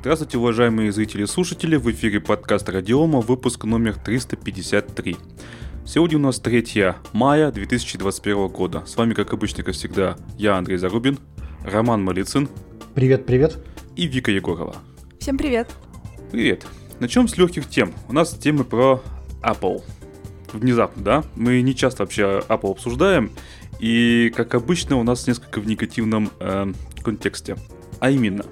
Здравствуйте, уважаемые зрители и слушатели, в эфире подкаст Радиома, выпуск номер 353. Сегодня у нас 3 мая 2021 года. С вами, как обычно, как всегда, я, Андрей Зарубин, Роман Малицын. Привет, привет. И Вика Егорова. Всем привет. Привет. Начнем с легких тем. У нас темы про Apple. Внезапно, да? Мы не часто вообще Apple обсуждаем, и, как обычно, у нас несколько в негативном э, контексте. А именно,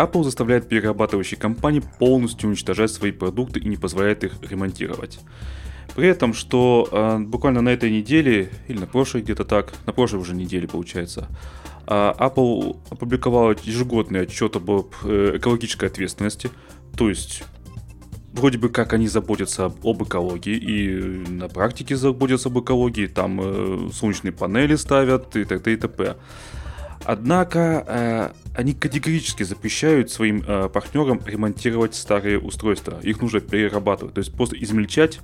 Apple заставляет перерабатывающие компании полностью уничтожать свои продукты и не позволяет их ремонтировать. При этом, что э, буквально на этой неделе, или на прошлой где-то так, на прошлой уже неделе получается, э, Apple опубликовала ежегодный отчет об э, экологической ответственности. То есть, вроде бы как они заботятся об, об экологии и на практике заботятся об экологии, там э, солнечные панели ставят и т.д. и т.п. Однако э, они категорически запрещают своим э, партнерам ремонтировать старые устройства. Их нужно перерабатывать, то есть просто измельчать,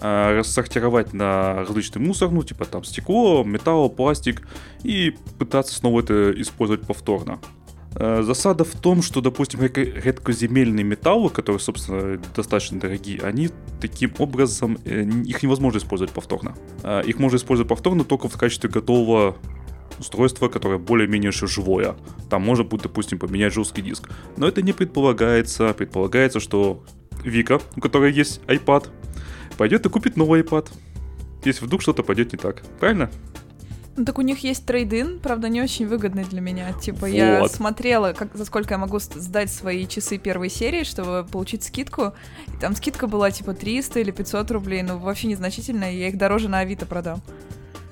э, рассортировать на различный мусор, ну типа там стекло, металл, пластик, и пытаться снова это использовать повторно. Э, засада в том, что, допустим, редкоземельные металлы, которые, собственно, достаточно дорогие, они таким образом, э, их невозможно использовать повторно. Их можно использовать повторно только в качестве готового устройство, которое более-менее живое. Там можно будет, допустим, поменять жесткий диск. Но это не предполагается. Предполагается, что Вика, у которой есть iPad, пойдет и купит новый iPad. Если вдруг что-то пойдет не так. Правильно? Ну так у них есть трейдин, правда, не очень выгодный для меня. Типа, вот. я смотрела, как, за сколько я могу сдать свои часы первой серии, чтобы получить скидку. И там скидка была типа 300 или 500 рублей, ну вообще незначительная, я их дороже на Авито продам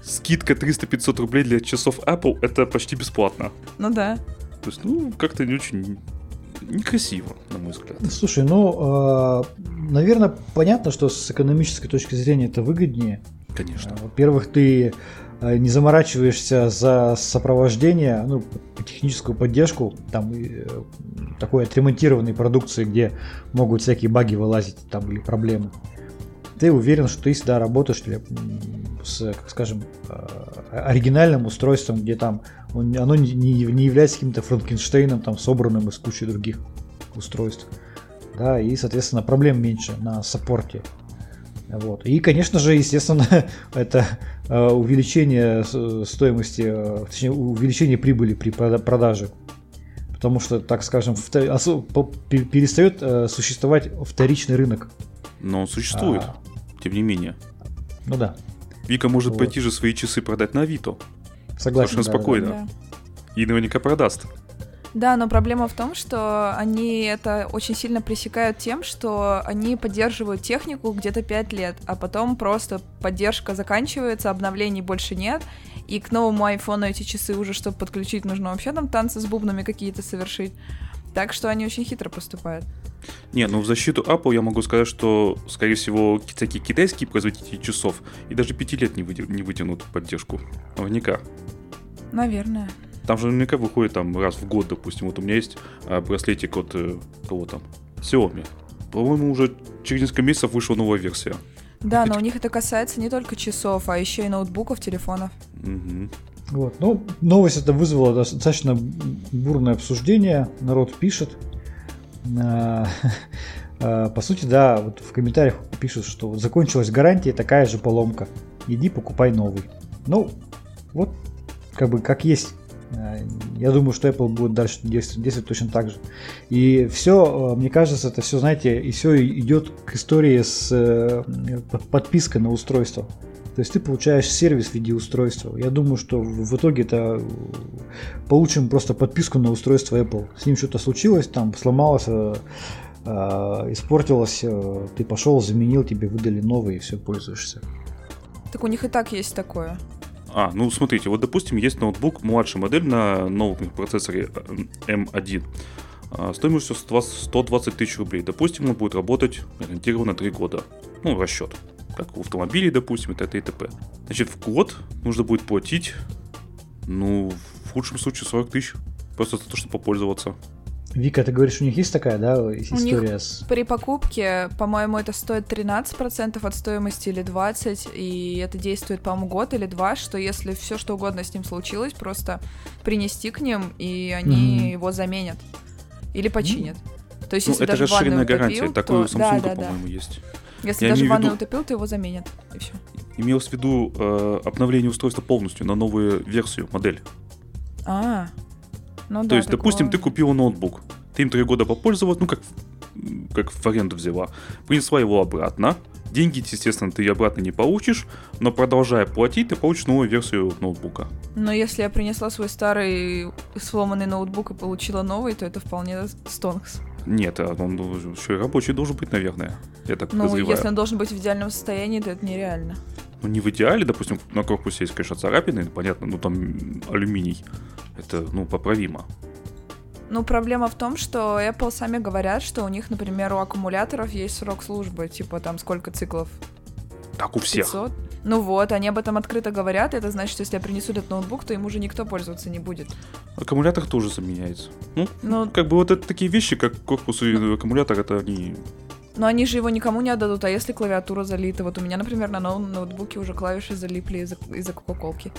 скидка 300-500 рублей для часов Apple это почти бесплатно. Ну да. То есть, ну, как-то не очень некрасиво, на мой взгляд. Слушай, ну, э, наверное, понятно, что с экономической точки зрения это выгоднее. Конечно. А, во-первых, ты э, не заморачиваешься за сопровождение, ну, техническую поддержку, там э, такой отремонтированной продукции, где могут всякие баги вылазить там или проблемы ты уверен, что ты всегда работаешь с, как скажем, э, оригинальным устройством, где там оно не, не является каким-то Франкенштейном, там, собранным из кучи других устройств. Да, и, соответственно, проблем меньше на саппорте. Вот. И, конечно же, естественно, это э, увеличение стоимости, э, точнее, увеличение прибыли при продаже. Потому что, так скажем, перестает существовать вторичный рынок. Но он существует. А, тем не менее. Ну да. Вика может вот. пойти же свои часы продать на Авито. Согласен. Совершенно да, спокойно. Да. И наверняка продаст. Да, но проблема в том, что они это очень сильно пресекают тем, что они поддерживают технику где-то 5 лет, а потом просто поддержка заканчивается, обновлений больше нет, и к новому айфону эти часы уже, чтобы подключить, нужно вообще там танцы с бубнами какие-то совершить. Так что они очень хитро поступают. Не, ну в защиту Apple я могу сказать, что, скорее всего, всякие китайские производители часов и даже пяти лет не, выйдет, не вытянут поддержку. Наверняка. Наверное. Там же наверняка выходит там раз в год, допустим. Вот у меня есть а, браслетик от э, кого там? Xiaomi. По-моему, уже через несколько месяцев вышла новая версия. Да, но у них это касается не только часов, а еще и ноутбуков, телефонов. Угу. Вот. Ну, новость это вызвала достаточно бурное обсуждение. Народ пишет. А, а, по сути, да, вот в комментариях пишут, что закончилась гарантия, такая же поломка. Иди покупай новый. Ну, вот как бы как есть. А, я думаю, что Apple будет дальше действовать, действовать точно так же. И все, мне кажется, это все, знаете, и все идет к истории с э, подпиской на устройство. То есть ты получаешь сервис в виде устройства. Я думаю, что в итоге это получим просто подписку на устройство Apple. С ним что-то случилось, там сломалось, э, э, испортилось, э, ты пошел, заменил, тебе выдали новый и все пользуешься. Так у них и так есть такое. А, ну смотрите, вот допустим есть ноутбук, младшая модель на новом процессоре M1 стоимостью 120 тысяч рублей. Допустим, он будет работать гарантированно 3 года. Ну, расчет как у автомобилей, допустим, и т.д. и т.п. Значит, в год нужно будет платить, ну, в худшем случае 40 тысяч. Просто за то, чтобы попользоваться. Вика, ты говоришь, у них есть такая, да, история у них с... при покупке, по-моему, это стоит 13% от стоимости или 20%, и это действует, по-моему, год или два, что если все что угодно с ним случилось, просто принести к ним, и они mm-hmm. его заменят или починят. То есть, Ну, если это даже ванную расширенная гарантия. то... Такой у да, Samsung, да, да. по-моему, есть. Если Я даже в ванную виду- утопил, то его заменят. И все. Имелось в виду э, обновление устройства полностью на новую версию, модель. А, ну да. То есть, допустим, такого- ты купила ноутбук, ты им три года попользовалась, ну, как, как в аренду взяла, принесла его обратно, деньги, естественно, ты обратно не получишь, но продолжая платить, ты получишь новую версию ноутбука. Но если я принесла свой старый сломанный ноутбук и получила новый, то это вполне стонкс. Нет, а он еще и рабочий должен быть, наверное. Я так Ну, подозреваю. если он должен быть в идеальном состоянии, то это нереально. Ну, не в идеале, допустим, на корпусе есть, конечно, царапины, понятно, ну, там алюминий. Это, ну, поправимо. Ну, проблема в том, что Apple сами говорят, что у них, например, у аккумуляторов есть срок службы, типа там сколько циклов? Так у всех. 500? Ну вот, они об этом открыто говорят, это значит, что если я принесу этот ноутбук, то им уже никто пользоваться не будет. Аккумулятор тоже заменяется. Ну, Ну, как бы вот это такие вещи, как корпус и аккумулятор, это они... но они же его никому не отдадут, а если клавиатура залита? Вот у меня, например, на новом ноутбуке уже клавиши залипли из-за из-за кока-колки.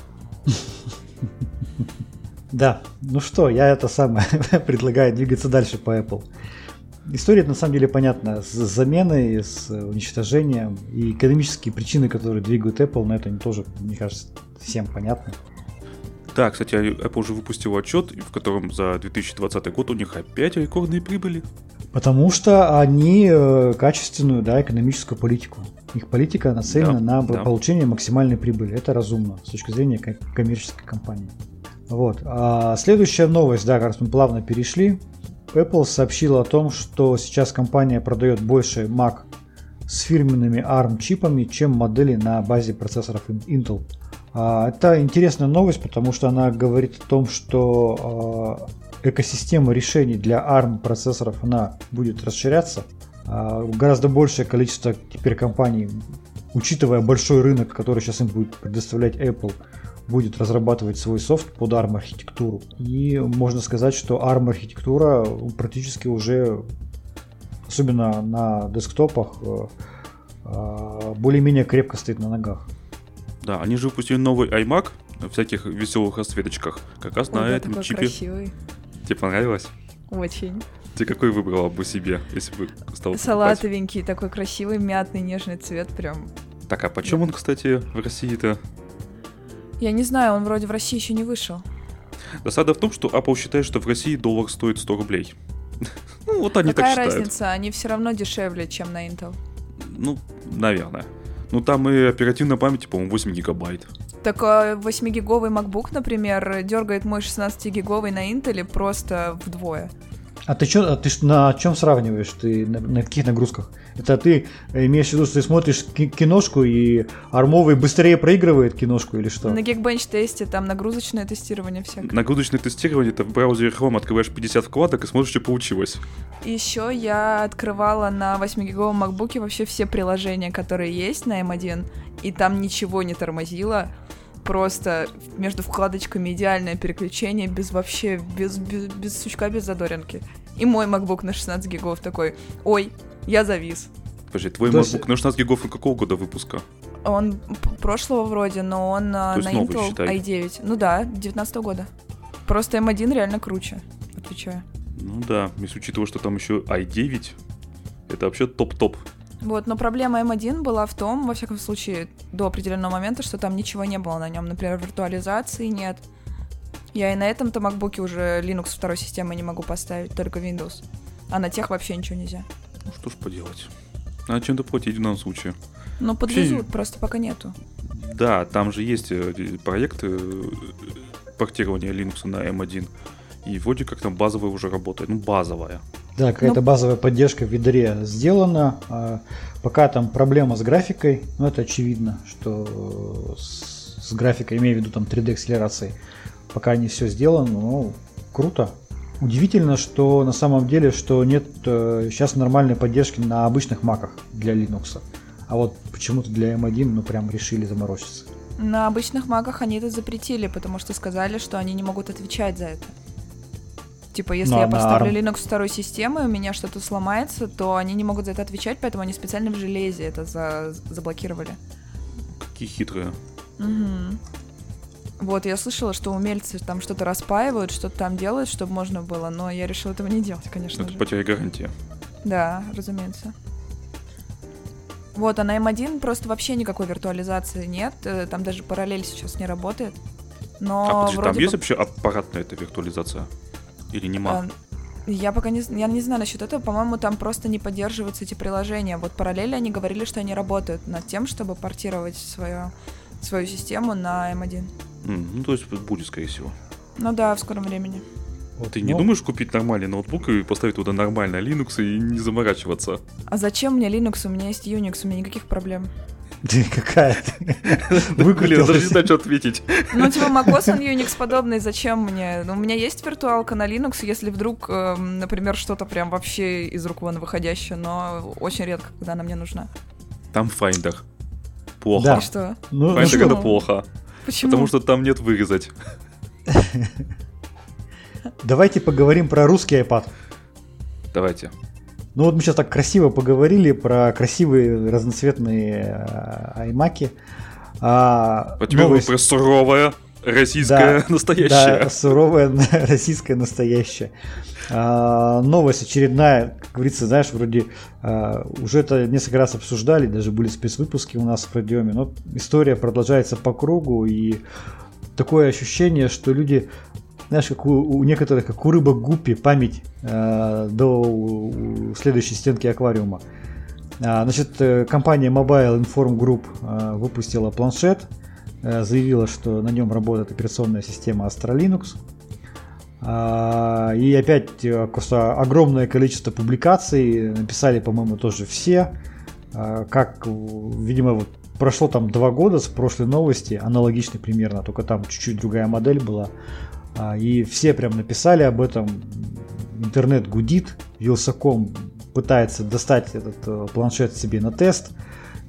Да, ну что, я это самое предлагаю двигаться дальше по Apple. История на самом деле понятна. С заменой, с уничтожением и экономические причины, которые двигают Apple, на это тоже, мне кажется, всем понятны. Да, кстати, Apple уже выпустил отчет, в котором за 2020 год у них опять рекордные прибыли. Потому что они э, качественную, да, экономическую политику. Их политика нацелена Да, на да. получение максимальной прибыли. Это разумно с точки зрения ком- коммерческой компании. Вот. А следующая новость, да, как раз мы плавно перешли. Apple сообщила о том, что сейчас компания продает больше Mac с фирменными ARM чипами, чем модели на базе процессоров Intel. А, Это интересная новость, потому что она говорит о том, что а, экосистема решений для ARM процессоров она будет расширяться. А, Гораздо большее количество теперь компаний, учитывая большой рынок, который сейчас им будет предоставлять Apple, будет разрабатывать свой софт под ARM архитектуру. И можно сказать, что ARM архитектура практически уже, особенно на десктопах, э, э, более-менее крепко стоит на ногах. Да, они же выпустили новый iMac в всяких веселых расцветочках. Как раз на Ой, да, этом такой чипе. красивый. Тебе понравилось? Очень. Ты какой выбрала бы себе, если бы стал покупать? Салатовенький, такой красивый, мятный, нежный цвет прям. Так, а почем он, кстати, в России-то? Я не знаю, он вроде в России еще не вышел. Досада в том, что Apple считает, что в России доллар стоит 100 рублей. Ну, вот они Какая так считают. разница? Они все равно дешевле, чем на Intel. Ну, наверное. Ну, там и оперативной памяти, по-моему, 8 гигабайт. Так 8-гиговый MacBook, например, дергает мой 16-гиговый на Intel просто вдвое. А ты, чё, а ты на чем сравниваешь? Ты на, на каких нагрузках? Это ты имеешь в виду, что ты смотришь ки- киношку и армовый быстрее проигрывает киношку или что? На Geekbench тесте там нагрузочное тестирование всякое. Нагрузочное тестирование, это в браузере Chrome открываешь 50 вкладок и смотришь, что получилось. Еще я открывала на 8-гиговом MacBook вообще все приложения, которые есть на M1, и там ничего не тормозило. Просто между вкладочками идеальное переключение, без вообще, без, без, без сучка, без задоринки. И мой MacBook на 16 гигов такой, ой, я завис. Подожди, твой есть- MacBook на 16 гигов и какого года выпуска? Он прошлого вроде, но он а, То на новый, Intel считай. i9. Ну да, 19 года. Просто M1 реально круче, отвечаю. Ну да, если учитывать, что там еще i9, это вообще топ-топ. Вот, но проблема M1 была в том, во всяком случае, до определенного момента, что там ничего не было на нем. Например, виртуализации нет. Я и на этом-то MacBook уже Linux второй системы не могу поставить, только Windows. А на тех вообще ничего нельзя. Ну что ж поделать. Надо чем-то платить в данном случае. Ну, подвезут, просто пока нету. Да, там же есть э, проект э, портирования Linux на M1. И вроде как там базовая уже работает. Ну, базовая. Да, какая-то Ну- базовая поддержка в ядре сделана. а, Пока там проблема с графикой, ну это очевидно, что э, с, графикой, имею в виду там 3D акселерацией, пока не все сделано, ну круто. Удивительно, что на самом деле, что нет э, сейчас нормальной поддержки на обычных маках для Linux. А вот почему-то для M1 ну прям решили заморочиться. На обычных маках они это запретили, потому что сказали, что они не могут отвечать за это. Типа, если Ну, а я поставлю ARM? Linux второй системы, у меня что-то сломается, то они не могут за это отвечать, поэтому они специально в железе это за- заблокировали. Какие хитрые. Мгм. Вот, я слышала, что умельцы там что-то распаивают, что-то там делают, чтобы можно было, но я решила этого не делать, конечно Это же. потеря гарантии. Да, разумеется. Вот, а на М1 просто вообще никакой виртуализации нет, э, там даже параллель сейчас не работает. Но а подожди, вроде там есть бы- вообще аппаратная эта виртуализация? Или нема? А, Я пока не, я не знаю насчет этого, по-моему, там просто не поддерживаются эти приложения. Вот параллельно они говорили, что они работают над тем, чтобы портировать свою, свою систему на М1. М, ну, то есть будет, скорее всего. Ну да, в скором времени. Вот, Ты не но- думаешь купить нормальный ноутбук и поставить туда нормальный Linux и не заморачиваться? А зачем мне Linux? У меня есть Unix, у меня никаких проблем. Ты какая ты? Блин, даже не знаю, что ответить. Ну, типа, macOS, он Unix подобный, зачем мне? Ну, у меня есть виртуалка на Linux, если вдруг, эм, например, что-то прям вообще из рук вон выходящее, но очень редко, когда она мне нужна. Там Finder. Плохо. Да. Что? Ну, ну Finder что, это Почему? плохо. Почему? Потому что там нет вырезать. давайте поговорим про русский iPad. Давайте. Ну вот мы сейчас так красиво поговорили про красивые разноцветные э, аймаки. А, А теперь новость- про суровое российское Да, настоящее. Да, суровое российское настоящее. А, новость очередная, как говорится, знаешь, вроде а, уже это несколько раз обсуждали, даже были спецвыпуски у нас в радиоме, но история продолжается по кругу, и такое ощущение, что люди, знаешь, как у, у некоторых, как у рыбок гуппи, память а, до следующей стенки аквариума. А, Значит, э, компания Mobile Inform Group а, выпустила планшет, э, заявила, что на нем работает операционная система Astra Linux. А, И опять э, просто огромное количество публикаций, написали, по-моему, тоже все. А, Как, э, видимо, вот прошло там два года с прошлой новости, аналогичной примерно, только там чуть-чуть другая модель была. А, И все прям написали об этом. Интернет гудит, Вилсаком пытается достать этот э, планшет себе на тест,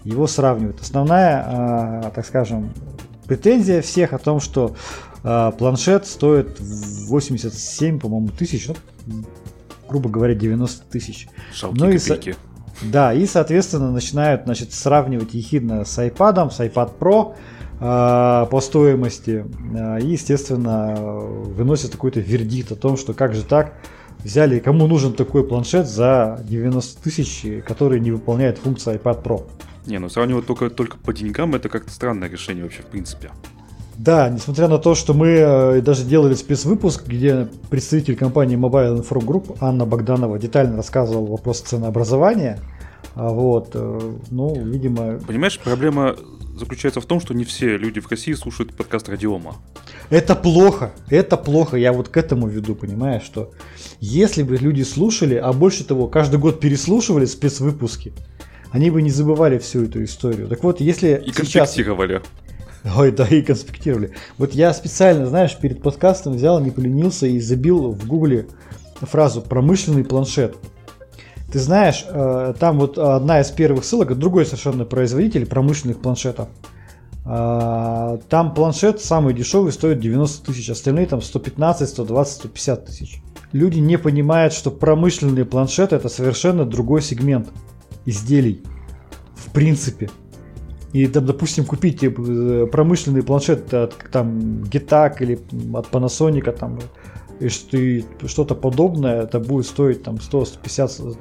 его сравнивают. Основная, а, так скажем, претензия всех о том, что а, планшет стоит 87, по-моему, тысяч, ну, грубо говоря, 90 тысяч. Жалкие Ну и копейки. Да, и, соответственно, начинают значит, сравнивать ехидно с iPad, с iPad Pro по стоимости. Э, и, естественно, э, выносят какой-то вердикт о том, что как же так, взяли, кому нужен такой планшет за 90 тысяч, который не выполняет функции iPad Pro. Не, ну сравнивать только, только по деньгам это как-то странное решение вообще, в принципе. Да, несмотря на то, что мы э, даже делали спецвыпуск, где представитель компании Mobile Inform Group Анна Богданова детально рассказывала вопрос ценообразования, а вот, э, ну, видимо, Понимаешь, проблема заключается в том, что не все люди в России слушают подкаст Радиома. Это плохо, это плохо, я вот к этому веду, понимаешь, что если бы люди слушали, а больше того, каждый год переслушивали спецвыпуски, они бы не забывали всю эту историю. Так вот, если И сейчас... конспектировали. Ой, да, и конспектировали. Вот я специально, знаешь, перед подкастом взял, не поленился и забил в гугле фразу «промышленный планшет». Ты знаешь, э, там вот одна из первых ссылок, другой совершенно производитель промышленных планшетов. А, Там планшет самый дешевый стоит 90 тысяч, остальные там 115, 120, 150 тысяч. Люди не понимают, что промышленный планшет это совершенно другой сегмент изделий. В принципе. И там, допустим, купить э, промышленный планшет от там Getac или от Panasonic там и что- и что-то подобное, это будет стоить там 100-150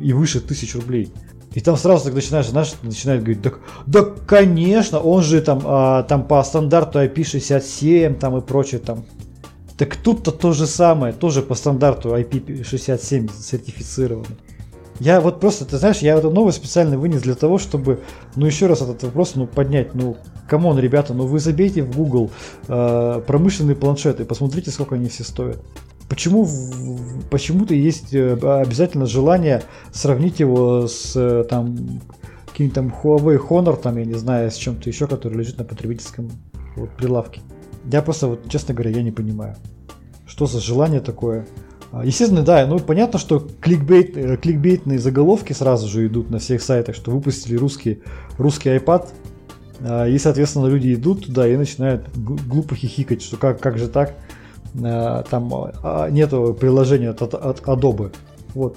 и выше тысяч рублей. И там сразу так начинаешь, знаешь, начинает говорить, так, да, конечно, он же там, а, там по стандарту IP67 там и прочее там. Так тут-то то же самое, тоже по стандарту IP67 сертифицированный. Я вот просто, ты знаешь, я эту новость специально вынес для того, чтобы, ну, еще раз этот вопрос, ну, поднять, ну, come on, ребята, ну, вы забейте в Google э, промышленные планшеты посмотрите, сколько они все стоят. Почему почему-то есть э, обязательно желание сравнить его с э, там каким-то там Huawei Honor, там, я не знаю, с чем-то еще, который лежит на потребительском вот, прилавке. Я просто, вот, честно говоря, я не понимаю, что за желание такое. А, Естественно, да, ну понятно, что кликбейт, э, кликбейтные заголовки сразу же идут на всех сайтах, что выпустили русский, русский iPad, а, и, соответственно, люди идут туда и начинают глупо хихикать, что как, как же так, А, там нету приложения от, от- Adobe. Вот.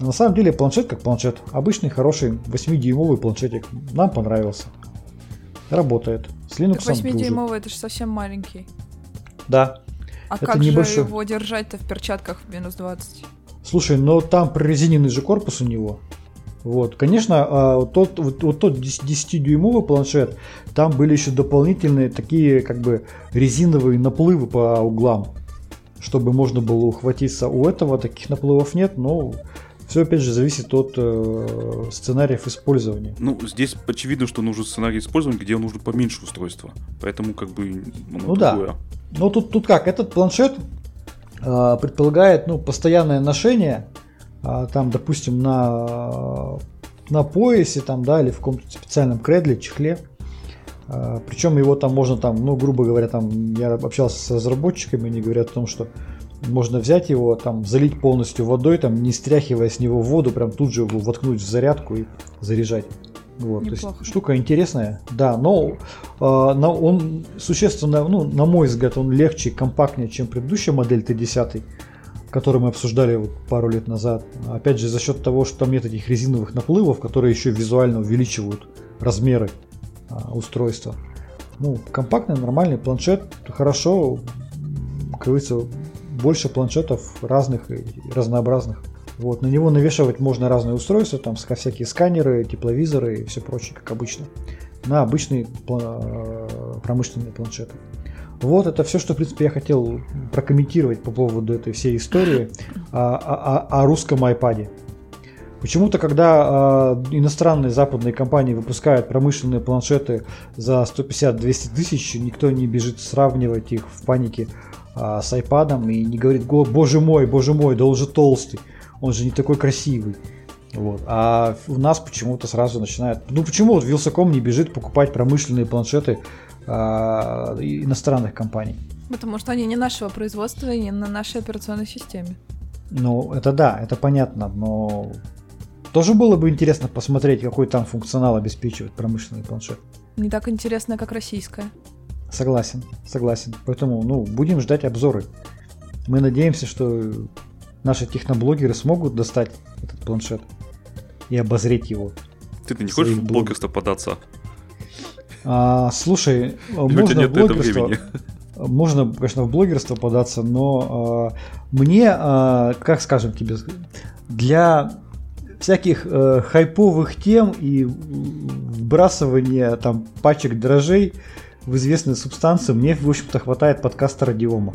На самом деле планшет как планшет. Обычный хороший 8-дюймовый планшетик. Нам понравился. Работает. С Linux Так 8-дюймовый это же совсем маленький. Да. А Это как небольшой. же его держать-то в перчатках в минус 20? Слушай, но там прорезиненный же корпус у него. Вот, конечно, а, вот тот, вот, вот тот 10-дюймовый планшет, там были еще дополнительные такие как бы резиновые наплывы по углам, чтобы можно было ухватиться. У этого таких наплывов нет, но все опять же зависит от э, сценариев использования. Ну, здесь очевидно, что нужен сценарий использования, где нужно поменьше устройства. Поэтому как бы оно Ну да. Ну тут, тут как, этот планшет э, предполагает ну, постоянное ношение, а, там, допустим, на, на поясе там, да, или в каком-то специальном кредле, чехле. А, причем его там можно там, ну, грубо говоря, там я общался с разработчиками, они говорят о том, что можно взять его, там, залить полностью водой, там, не стряхивая с него воду, прям тут же его воткнуть в зарядку и заряжать. Вот, то есть штука интересная, да, но, э, но он существенно, ну, на мой взгляд, он легче и компактнее, чем предыдущая модель Т10, которую мы обсуждали вот пару лет назад. Опять же, за счет того, что там нет этих резиновых наплывов, которые еще визуально увеличивают размеры а, устройства. Ну, компактный, нормальный планшет, хорошо, как говорится, больше планшетов разных и разнообразных. Вот, на него навешивать можно разные устройства, там всякие сканеры, тепловизоры и все прочее, как обычно, на обычные э, промышленные планшеты. Вот это все, что, в принципе, я хотел прокомментировать по поводу этой всей истории о, о- о русском iPad. Почему-то, когда э, иностранные западные компании выпускают промышленные планшеты за 150-200 тысяч, никто не бежит сравнивать их в панике а, с iPad и не говорит, «Го- боже мой, боже мой, да он же толстый, он же не такой красивый. Вот. А у нас почему-то сразу начинают... Ну почему вот Вилсаком не бежит покупать промышленные планшеты а, иностранных компаний? Потому что они не нашего производства и не на нашей операционной системе. Ну, это да, это понятно, но тоже было бы интересно посмотреть, какой там функционал обеспечивает промышленный планшет. Не так интересно, как российская. Согласен, согласен. Поэтому, ну, будем ждать обзоры. Мы надеемся, что наши техноблогеры смогут достать этот планшет и обозреть его. Ты-то не хочешь в блогерство податься? А, слушай, можно нет блогерство, можно, конечно, в блогерство податься, но а, мне, а, как скажем тебе, для всяких э, хайповых тем и вбрасывания там пачек дрожжей в известные субстанции мне, в общем-то, хватает подкаста Радиома.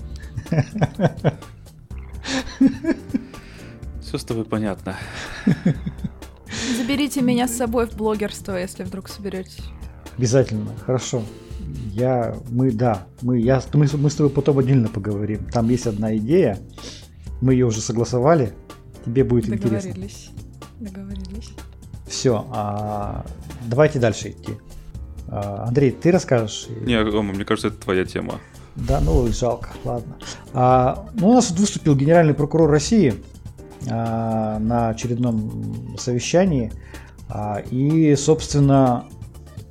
Все с тобой понятно. Заберите меня с собой в блогерство, если вдруг соберетесь. Обязательно, хорошо. Я, мы, да, мы, я, мы, с- мы с тобой потом отдельно поговорим. Там есть одна идея, мы ее уже согласовали, тебе будет интересно. Договорились. Договорились. Все, а, давайте дальше идти. А, Андрей, ты расскажешь? Не, Рома, мне кажется, это твоя тема. Да, ну жалко, ладно. А, ну, у нас тут выступил генеральный прокурор России а, на очередном совещании. А, и, собственно,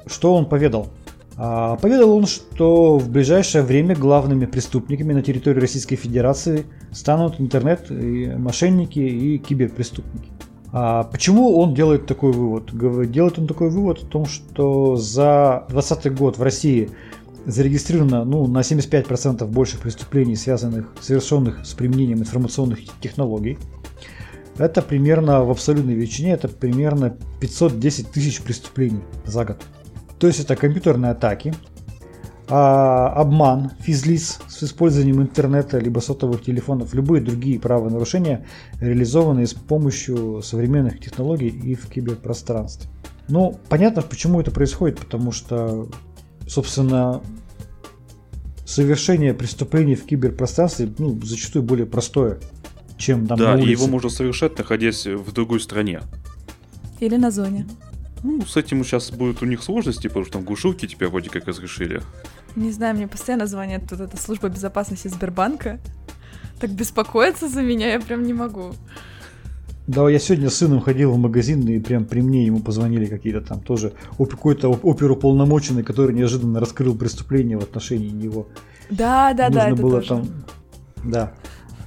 что он поведал? А, поведал он, что в ближайшее время главными преступниками на территории Российской Федерации станут интернет, и мошенники и киберпреступники. А почему он делает такой вывод? Делает он такой вывод о том, что за 2020 год в России зарегистрировано ну, на 75% больше преступлений, связанных, совершенных с применением информационных технологий. Это примерно в абсолютной величине, это примерно 510 тысяч преступлений за год. То есть это компьютерные атаки, а, обман физлиц с использованием интернета либо сотовых телефонов, любые другие правонарушения, реализованные с помощью современных технологий и в киберпространстве. Ну, понятно, почему это происходит, потому что, собственно, совершение преступлений в киберпространстве ну, зачастую более простое, чем там да, на и улице. его можно совершать, находясь в другой стране. Или на зоне. Ну, с этим сейчас будут у них сложности, потому что там глушилки теперь вроде как разрешили. Не знаю, мне постоянно звонят тут эта служба безопасности Сбербанка. Так беспокоиться за меня я прям не могу. Да, я сегодня с сыном ходил в магазин, и прям при мне ему позвонили какие-то там тоже какой-то оп- оперуполномоченный, который неожиданно раскрыл преступление в отношении него. Да, да, да, Нужно было тоже. там... Да.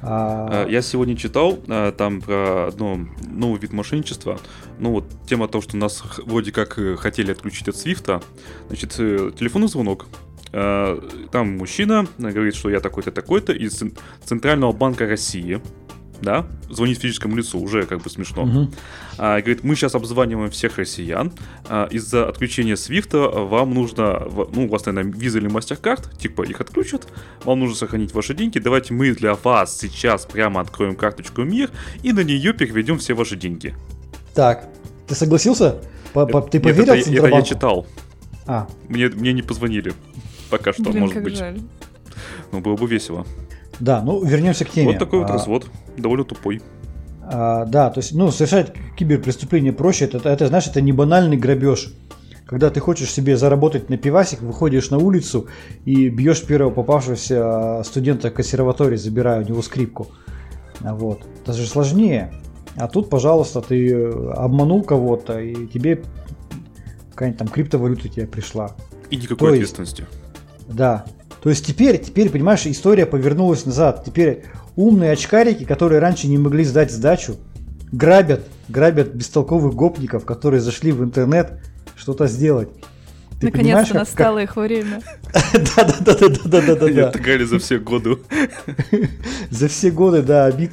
А... Я сегодня читал там про одно, новый вид мошенничества. Ну вот тема того, что нас вроде как э, хотели отключить от Свифта. Значит, э, телефонный звонок. Там мужчина говорит, что я такой-то, такой-то из Центрального банка России да, звонить физическому лицу, уже как бы смешно. Угу. А, говорит, мы сейчас обзваниваем всех россиян, а, из-за отключения Свифта вам нужно, ну, у вас, наверное, виза или мастер-карт, типа их отключат, вам нужно сохранить ваши деньги, давайте мы для вас сейчас прямо откроем карточку МИР и на нее переведем все ваши деньги. Так, ты согласился? Ты поверил Нет, это, это я читал. А. Мне, мне не позвонили. Пока что, Блин, может быть. Жаль. Ну, было бы весело. Да, ну вернемся к теме. Вот такой вот а, развод, довольно тупой. А, да, то есть, ну, совершать киберпреступление проще, это, это, знаешь, это не банальный грабеж. Когда ты хочешь себе заработать на пивасик, выходишь на улицу и бьешь первого попавшегося а, студента консерватории, забирая у него скрипку. Вот. Это же сложнее. А тут, пожалуйста, ты обманул кого-то, и тебе какая-нибудь там криптовалюта тебе пришла. И никакой То ответственности. Есть, да. То есть теперь, теперь, понимаешь, история повернулась назад. Теперь умные очкарики, которые раньше не могли сдать сдачу, грабят, грабят бестолковых гопников, которые зашли в интернет что-то сделать. Ты Наконец-то настало как... их время. Да-да-да-да-да-да-да. Я тагали за все годы. За все годы, да, обид.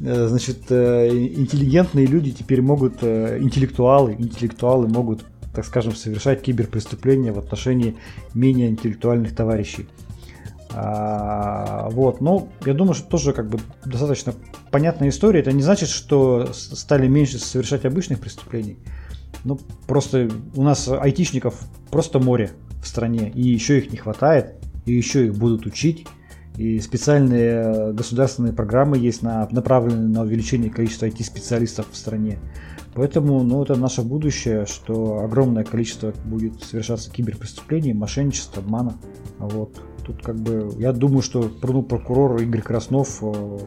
Э, значит, э, интеллигентные люди теперь могут, э, интеллектуалы, интеллектуалы могут так скажем, совершать киберпреступления в отношении менее интеллектуальных товарищей. А, вот, ну, я думаю, что тоже как бы достаточно понятная история. Это не значит, что стали меньше совершать обычных преступлений. Ну, просто у нас айтишников просто море в стране, и еще их не хватает, и еще их будут учить. И специальные государственные программы есть на, направленные на увеличение количества IT-специалистов в стране. Поэтому, ну, это наше будущее, что огромное количество будет совершаться киберпреступлений, мошенничества, обмана. Вот. Тут как бы, я думаю, что ну, прокурор Игорь Краснов э,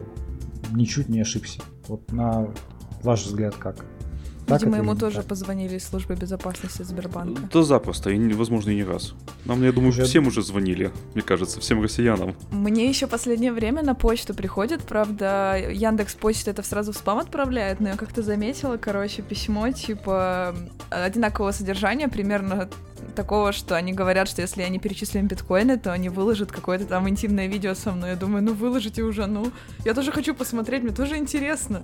ничуть не ошибся. Вот на ваш взгляд как? Видимо, ему тоже так? позвонили из службы безопасности Сбербанка. Да запросто, и, возможно, и не раз. Нам, я думаю, уже... всем уже звонили, мне кажется, всем россиянам. Мне еще последнее время на почту приходит, правда, Яндекс Почта это сразу в спам отправляет, но я как-то заметила, короче, письмо типа одинакового содержания, примерно такого, что они говорят, что если я не перечислю им биткоины, то они выложат какое-то там интимное видео со мной. Я думаю, ну выложите уже, ну. Я тоже хочу посмотреть, мне тоже интересно.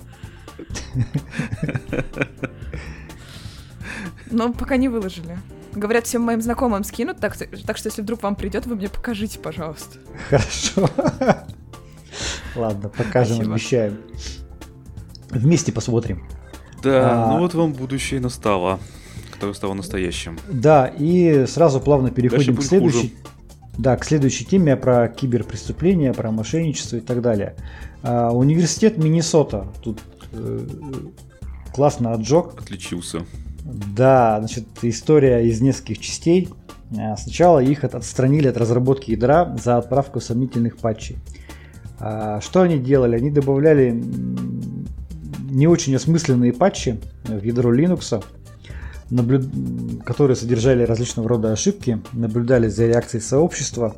Но пока не выложили. Говорят, всем моим знакомым скинут, так, так что если вдруг вам придет, вы мне покажите, пожалуйста. Хорошо. Ладно, покажем, Спасибо. обещаем. Вместе посмотрим. Да, а... ну вот вам будущее настало, которое стало настоящим. Да, и сразу плавно переходим к следующей. Да, к следующей теме про киберпреступления, про мошенничество и так далее. А, университет Миннесота тут классно отжег. Отличился. Да, значит, история из нескольких частей. А, сначала их отстранили от разработки ядра за отправку сомнительных патчей. А, что они делали? Они добавляли не очень осмысленные патчи в ядро Linux, наблюд... которые содержали различного рода ошибки, наблюдали за реакцией сообщества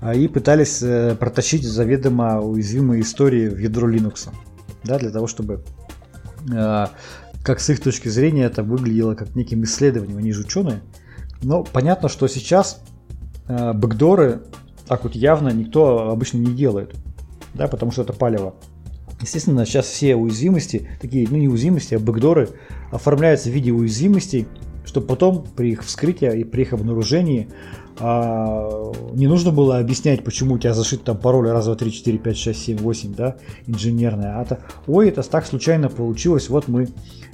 а, и пытались э, протащить заведомо уязвимые истории в ядро Linux. Да, для того, чтобы как с их точки зрения это выглядело как неким исследованием, они же ученые. Но понятно, что сейчас э, бэкдоры так вот явно никто обычно не делает, да, потому что это палево. Естественно, сейчас все уязвимости, такие, ну не уязвимости, а бэкдоры оформляются в виде уязвимостей, чтобы потом при их вскрытии и при их обнаружении а, не нужно было объяснять, почему у тебя зашит там пароль раз, два, три, четыре, пять, шесть, семь, восемь, да, инженерная. А то, ой, это так случайно получилось, вот мы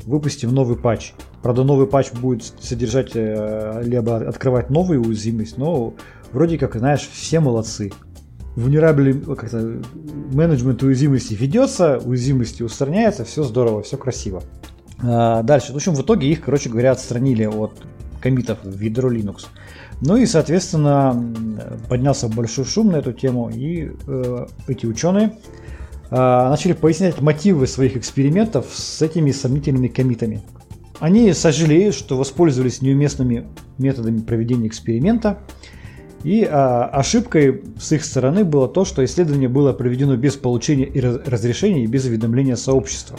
выпустим новый патч. Правда, новый патч будет содержать э, либо открывать новую уязвимость, но вроде как, знаешь, все молодцы. Vulnerable, как-то менеджмент уязвимости ведется, уязвимости устраняется, все здорово, все красиво. А, дальше, в общем, в итоге их, короче говоря, отстранили от комитов в ядро Linux. Ну и, соответственно, поднялся большой шум на эту тему, и э, эти ученые э, начали пояснять мотивы своих экспериментов с этими сомнительными комитами. Они сожалеют, что воспользовались неуместными методами проведения эксперимента, И а, ошибкой с их стороны было то, что исследование было проведено без получения и разрешения и без уведомления сообщества.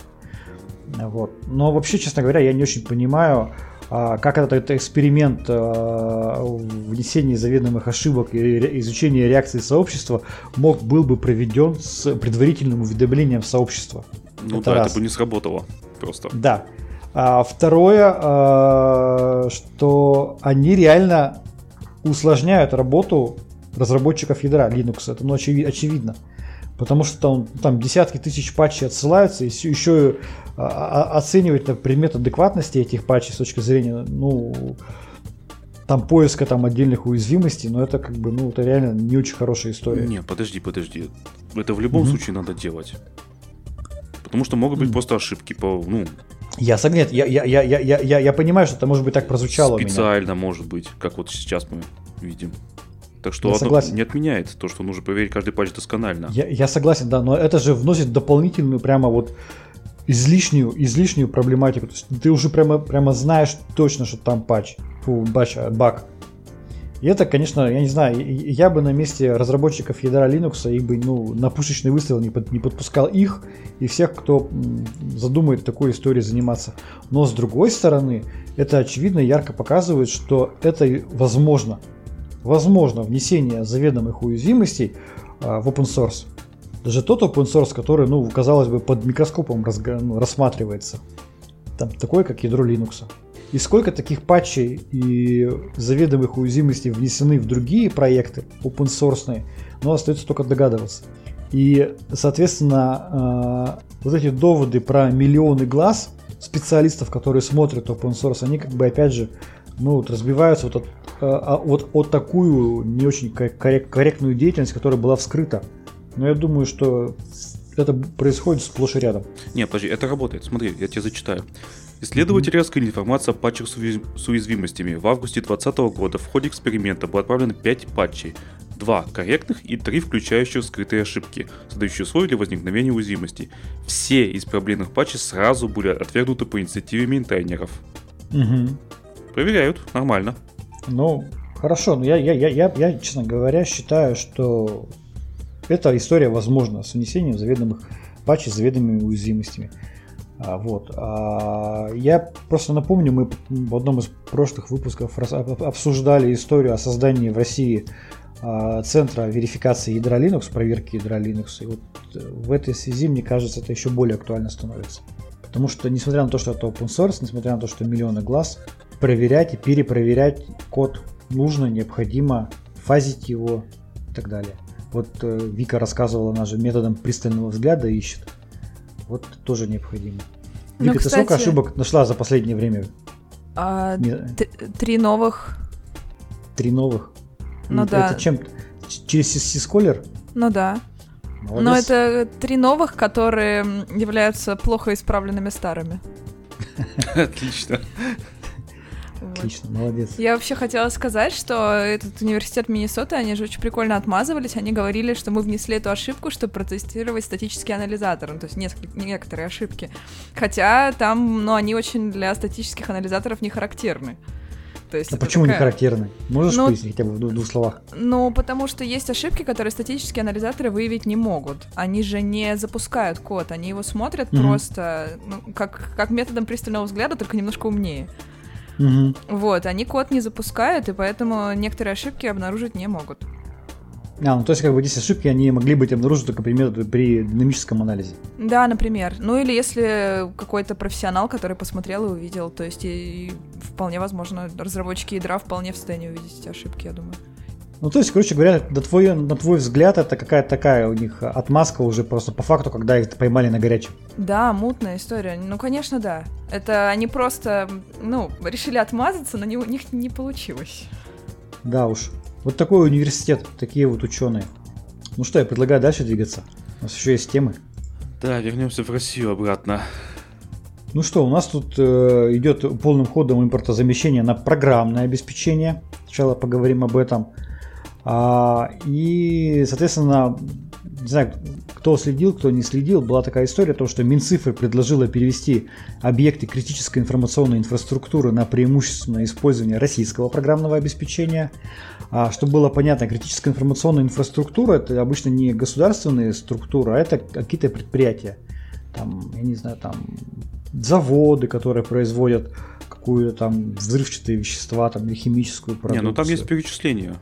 Вот. Но вообще, честно говоря, я не очень понимаю, а, как этот, этот эксперимент а, внесения заведомых ошибок и изучения реакции сообщества мог был бы проведен с предварительным уведомлением сообщества. Ну это да, раз. это бы не сработало просто. Да. А второе, а, что они реально усложняют работу разработчиков ядра Linux. Это ну, очевидно. Потому что там, там десятки тысяч патчей отсылаются, и еще оценивать на предмет адекватности этих патчей с точки зрения, ну, там поиска там отдельных уязвимостей, но это как бы, ну, это реально не очень хорошая история. Не, подожди, подожди. Это в любом mm-hmm. случае надо делать. Потому что могут быть mm-hmm. просто ошибки по, ну, я согласен, я, я, я, я, я, я понимаю, что это может быть так прозвучало. Специально может быть, как вот сейчас мы видим. Так что я согласен. не отменяет то, что нужно проверить каждый патч досконально. Я, я согласен, да, но это же вносит дополнительную прямо вот излишнюю, излишнюю проблематику. То есть ты уже прямо, прямо знаешь точно, что там патч, фу, бач, баг. И это, конечно, я не знаю, я бы на месте разработчиков ядра Linux их бы ну, на пушечный выстрел не, под, не подпускал их и всех, кто задумает такой историей заниматься. Но с другой стороны, это очевидно ярко показывает, что это возможно. Возможно внесение заведомых уязвимостей а, в open source. Даже тот open source, который, ну, казалось бы, под микроскопом ну, рассматривается. Там такой, как ядро Linux. И сколько таких патчей и заведомых уязвимостей внесены в другие проекты open source, но остается только догадываться. И, соответственно, э, вот эти доводы про миллионы глаз специалистов, которые смотрят open source, они как бы опять же ну, вот разбиваются вот от, а, вот от такую не очень корректную деятельность, которая была вскрыта. Но я думаю, что это происходит сплошь и рядом. Не, подожди, это работает. Смотри, я тебе зачитаю. Исследователи раскрыли информацию о патчах с уязвимостями. В августе 2020 года в ходе эксперимента было отправлено 5 патчей. Два корректных и три включающих скрытые ошибки, создающие условия для возникновения уязвимостей. Все из проблемных патчей сразу были отвергнуты по инициативе мейнтайнеров. Угу. Проверяют, нормально. Ну, хорошо, но я, я, я, я, я, честно говоря, считаю, что эта история возможна с внесением заведомых патчей с заведомыми уязвимостями. А, вот. А, я просто напомню, мы в одном из прошлых выпусков обсуждали историю о создании в России а, центра верификации ядра Linux, проверки ядра Linux. И вот э, в этой связи, мне кажется, это еще более актуально становится. Потому что, несмотря на то, что это open source, несмотря на то, что миллионы глаз, проверять и перепроверять код нужно, необходимо, фазить его и так далее. Вот э, Вика рассказывала, она же методом пристального взгляда ищет. Вот тоже необходимо. Ну, Вика, кстати, ты сколько ошибок нашла за последнее время? А, три новых. Три новых? Ну и да. Это чем? Через сисколер? Ну да. Молодец. Но это три новых, которые являются плохо исправленными старыми. Отлично. Отлично, молодец. Я вообще хотела сказать, что этот университет Миннесоты, они же очень прикольно отмазывались. Они говорили, что мы внесли эту ошибку, чтобы протестировать статический анализатор. Ну, то есть несколько, некоторые ошибки. Хотя там, ну, они очень для статических анализаторов не характерны. То есть а почему такая... не характерны? Можешь ну, пояснить хотя бы в двух словах? Ну, потому что есть ошибки, которые статические анализаторы выявить не могут. Они же не запускают код, они его смотрят mm-hmm. просто ну, как, как методом пристального взгляда, только немножко умнее. Угу. Вот, они код не запускают, и поэтому некоторые ошибки обнаружить не могут. А, ну то есть как бы здесь ошибки, они могли быть обнаружены только, например, при динамическом анализе. Да, например. Ну или если какой-то профессионал, который посмотрел и увидел, то есть и вполне возможно, разработчики ядра вполне в состоянии увидеть эти ошибки, я думаю. Ну, то есть, короче говоря, на твой, на твой взгляд, это какая-то такая у них отмазка уже просто по факту, когда их поймали на горячем. Да, мутная история. Ну, конечно, да. Это они просто, ну, решили отмазаться, но не, у них не получилось. Да уж. Вот такой университет, такие вот ученые. Ну что, я предлагаю дальше двигаться. У нас еще есть темы. Да, вернемся в Россию обратно. Ну что, у нас тут э, идет полным ходом импортозамещение на программное обеспечение. Сначала поговорим об этом. А, и, соответственно, не знаю, кто следил, кто не следил, была такая история, то, что Минцифры предложила перевести объекты критической информационной инфраструктуры на преимущественное использование российского программного обеспечения. А, чтобы было понятно, критическая информационная инфраструктура это обычно не государственные структуры, а это какие-то предприятия. Там, я не знаю, там заводы, которые производят какую-то там взрывчатые вещества, там, или химическую продукцию. Не, ну там есть перечисления.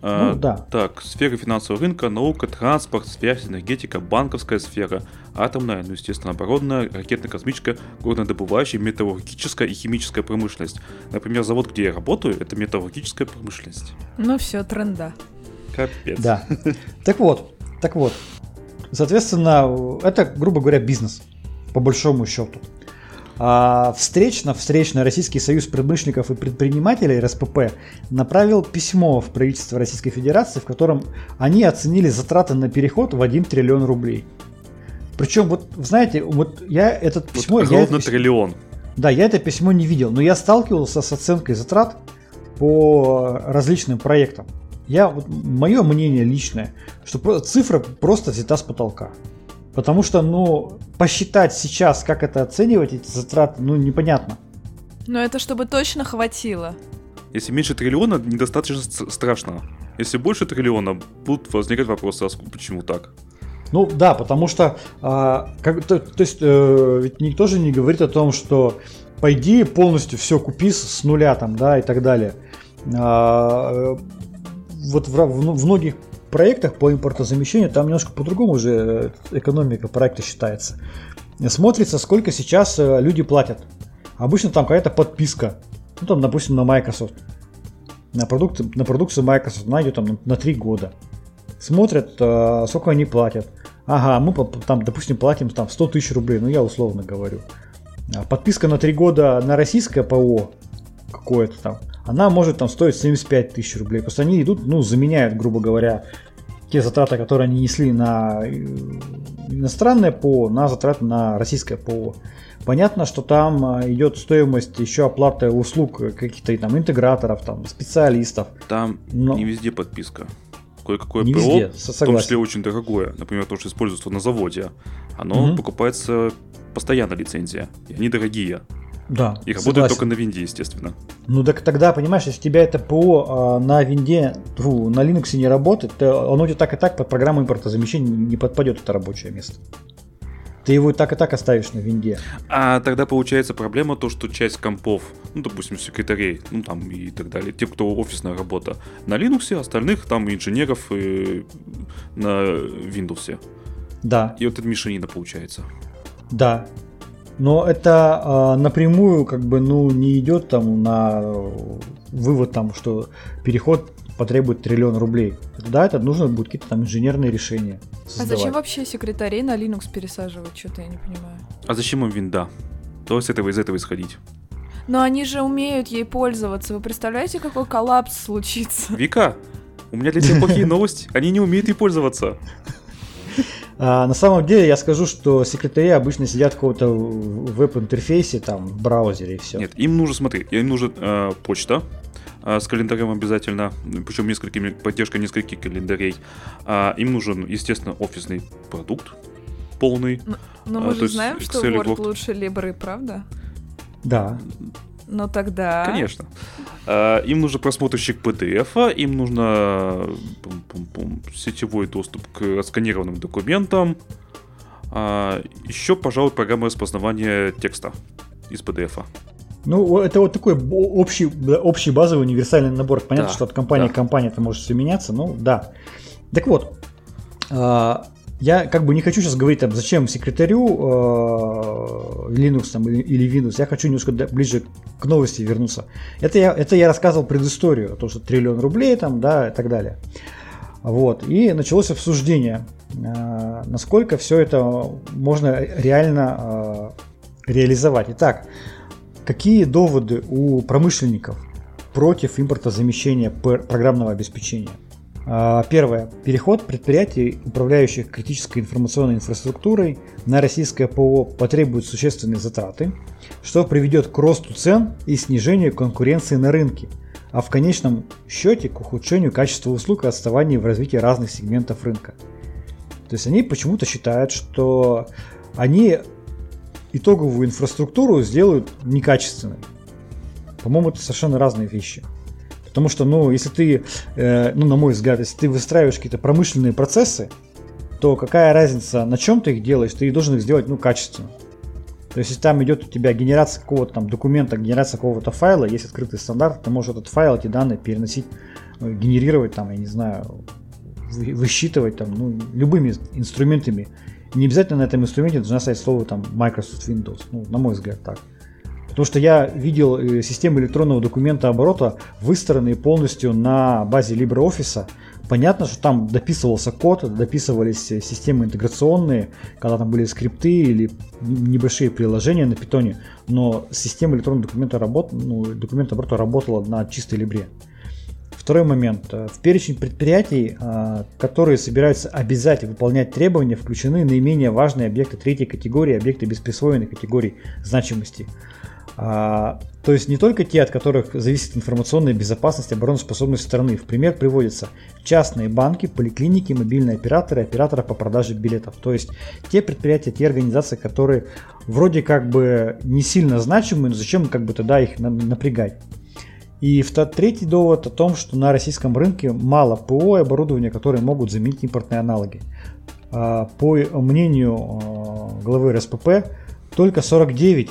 Ну, А, да. Так, сфера финансового рынка, наука, транспорт, связь, энергетика, банковская сфера, атомная, ну, естественно, оборонная, ракетно-космическая, горнодобывающая, металлургическая и химическая промышленность. Например, завод, где я работаю, это металлургическая промышленность. Ну все, тренда. Капец. Да. Так вот, так вот. Соответственно, это, грубо говоря, бизнес, по большому счету. А встречно, встречно Российский союз промышленников и предпринимателей РСПП направил письмо в правительство Российской Федерации, в котором они оценили затраты на переход в 1 триллион рублей. Причем, вот, знаете, вот я этот Вот письмо... я ровно это пис- триллион. Да, я это письмо не видел, но я сталкивался с оценкой затрат по различным проектам. Я, вот, мое мнение личное, что цифра просто взята с потолка. Потому что, ну, посчитать сейчас, как это оценивать, эти затраты, ну, непонятно. Но это чтобы точно хватило. Если меньше триллиона, недостаточно страшно. Если больше триллиона, будут возникать вопросы, а почему так? Ну да, потому что а, как, то, то есть э, ведь никто же не говорит о том, что пойди полностью все купи с, с нуля там, да, и так далее. А, э, вот в, в- в многих проектах по импортозамещению там немножко по-другому уже э, экономика проекта считается. Смотрится, сколько сейчас э, люди платят. Обычно там какая-то подписка. Ну там, допустим, на Microsoft. На, продукты, на продукцию Microsoft она идет там на, на 3 года смотрят, э, сколько они платят. Ага, мы там, допустим, платим там 100 тысяч рублей, ну я условно говорю. А Подписка на 3 года на российское ПО какое-то там, она может там стоить 75 тысяч рублей. Просто они идут, ну, заменяют, грубо говоря, те затраты, которые они несли на э, иностранное ПО, на затраты на российское ПО. Понятно, что там э, идет стоимость еще оплаты услуг каких-то там интеграторов, там, специалистов. Там Но- не везде подписка. Кое-какое Не ПО, везде, в со- том согласен. числе очень дорогое, например, то, что используется на заводе, оно Мгм. покупается постоянно лицензия, и они дорогие. Да, И работают только на винде, естественно. Ну так тогда, понимаешь, если у тебя это ПО а, на винде, тьфу, на Linux не работает, то оно тебе так и так под программу импортозамещения не подпадет это рабочее место. Ты его и так и так оставишь на винде. А тогда получается проблема то, что часть компов, ну, допустим, секретарей, ну, там и так далее, те, кто офисная работа, на Linux, остальных там инженеров э, на Windows. Да, И вот эта мешанина получается. да. Но это а, напрямую как бы ну не идет там на э, вывод там, что переход потребует триллион рублей. Да, это нужно будет какие-то там инженерные решения А создавать. зачем вообще секретарей на Linux пересаживать? Что-то я не понимаю. А зачем им винда? Давай с этого из этого исходить. Но они же умеют ей пользоваться. Вы представляете, какой коллапс случится? Вика, у меня для тебя плохие новости. Они не умеют ей пользоваться. А, на самом деле я скажу, что секретари обычно сидят в каком-то в веб-интерфейсе, там, в браузере и все. Нет, им нужно, смотри, им нужна э, почта э, с календарем обязательно, причем несколькими, поддержка нескольких календарей. А, им нужен, естественно, офисный продукт полный. Но А, мы то же знаем, что Excel Word Word. лучше Libre, правда? Да. Ну тогда... Конечно. А, им нужен просмотрщик PDF, им нужно сетевой доступ к отсканированным документам. А, еще, пожалуй, программа распознавания текста из PDF. Ну, это вот такой общий, общий базовый универсальный набор. Понятно, Да, что от компании да. к компании это может все меняться, ну да. Так вот, а, я как бы не хочу сейчас говорить, там, зачем секретарю а, Linux там, или, или Windows. Я хочу немножко ближе к новости вернуться. Это я, это я рассказывал предысторию, то, что триллион рублей там, да, и так далее. Вот. И началось обсуждение, а, насколько все это можно реально а, реализовать. Итак, какие доводы у промышленников против импортозамещения пр- программного обеспечения? А, Первое. Переход предприятий, управляющих критической информационной инфраструктурой, на российское ПО потребует существенные затраты, что приведет к росту цен и снижению конкуренции на рынке, а в конечном счете к ухудшению качества услуг и отставанию в развитии разных сегментов рынка. То есть они почему-то считают, что они итоговую инфраструктуру сделают некачественной. По-моему, это совершенно разные вещи. Потому что, ну, если ты, э, ну, на мой взгляд, если ты выстраиваешь какие-то промышленные процессы, то какая разница, на чем ты их делаешь, ты должен их сделать, ну, качественно. То есть, если там идет у тебя генерация какого-то там документа, генерация какого-то файла, есть открытый стандарт, ты можешь этот файл, эти данные переносить, э, генерировать там, я не знаю, высчитывать там, ну, любыми инструментами. Не обязательно на этом инструменте должна стоять слово там Microsoft Windows, ну, на мой взгляд, так. Потому что я видел э, системы электронного документа оборота выстроенные полностью на базе LibreOffice, Понятно, что там дописывался код, дописывались э, системы интеграционные, когда там были скрипты или небольшие приложения на питоне, но система электронного документа, работ, ну, документа оборота работала на чистой либре. Второй момент. Э, в перечень предприятий, которые собираются обязать выполнять требования, включены наименее важные объекты третьей категории, объекты без присвоенной категории значимости – а, то есть не только те, от которых зависит информационная безопасность и обороноспособность страны. В пример приводятся частные банки, поликлиники, мобильные операторы, операторы по продаже билетов. То есть те предприятия, те организации, которые вроде как бы не сильно значимы, но зачем как бы тогда их напрягать. И третий довод о том, что на российском рынке мало ПО и оборудования, которые могут заменить импортные аналоги. А, по мнению а, главы РСПП, только 49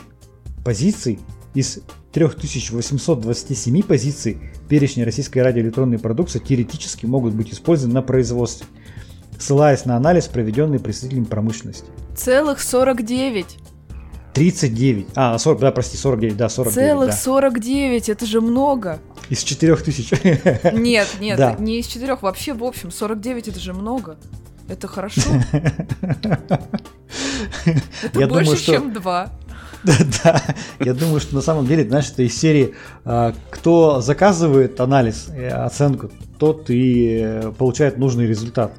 позиций из 3827 позиций перечня российской радиоэлектронной продукции теоретически могут быть использованы на производстве, ссылаясь на анализ, проведенный представителями промышленности. Целых 49. 39. А, 40, да, прости, 49, да, 49. Целых да. 49, это же много. Из 4000. Нет, нет, да. не из 4, вообще в общем, 49 это же много. Это хорошо. Это Я больше, думаю, что... чем 2. Да, я думаю, что на самом деле, знаешь, это из серии, а, кто заказывает анализ, и оценку, тот и э, получает нужный результат.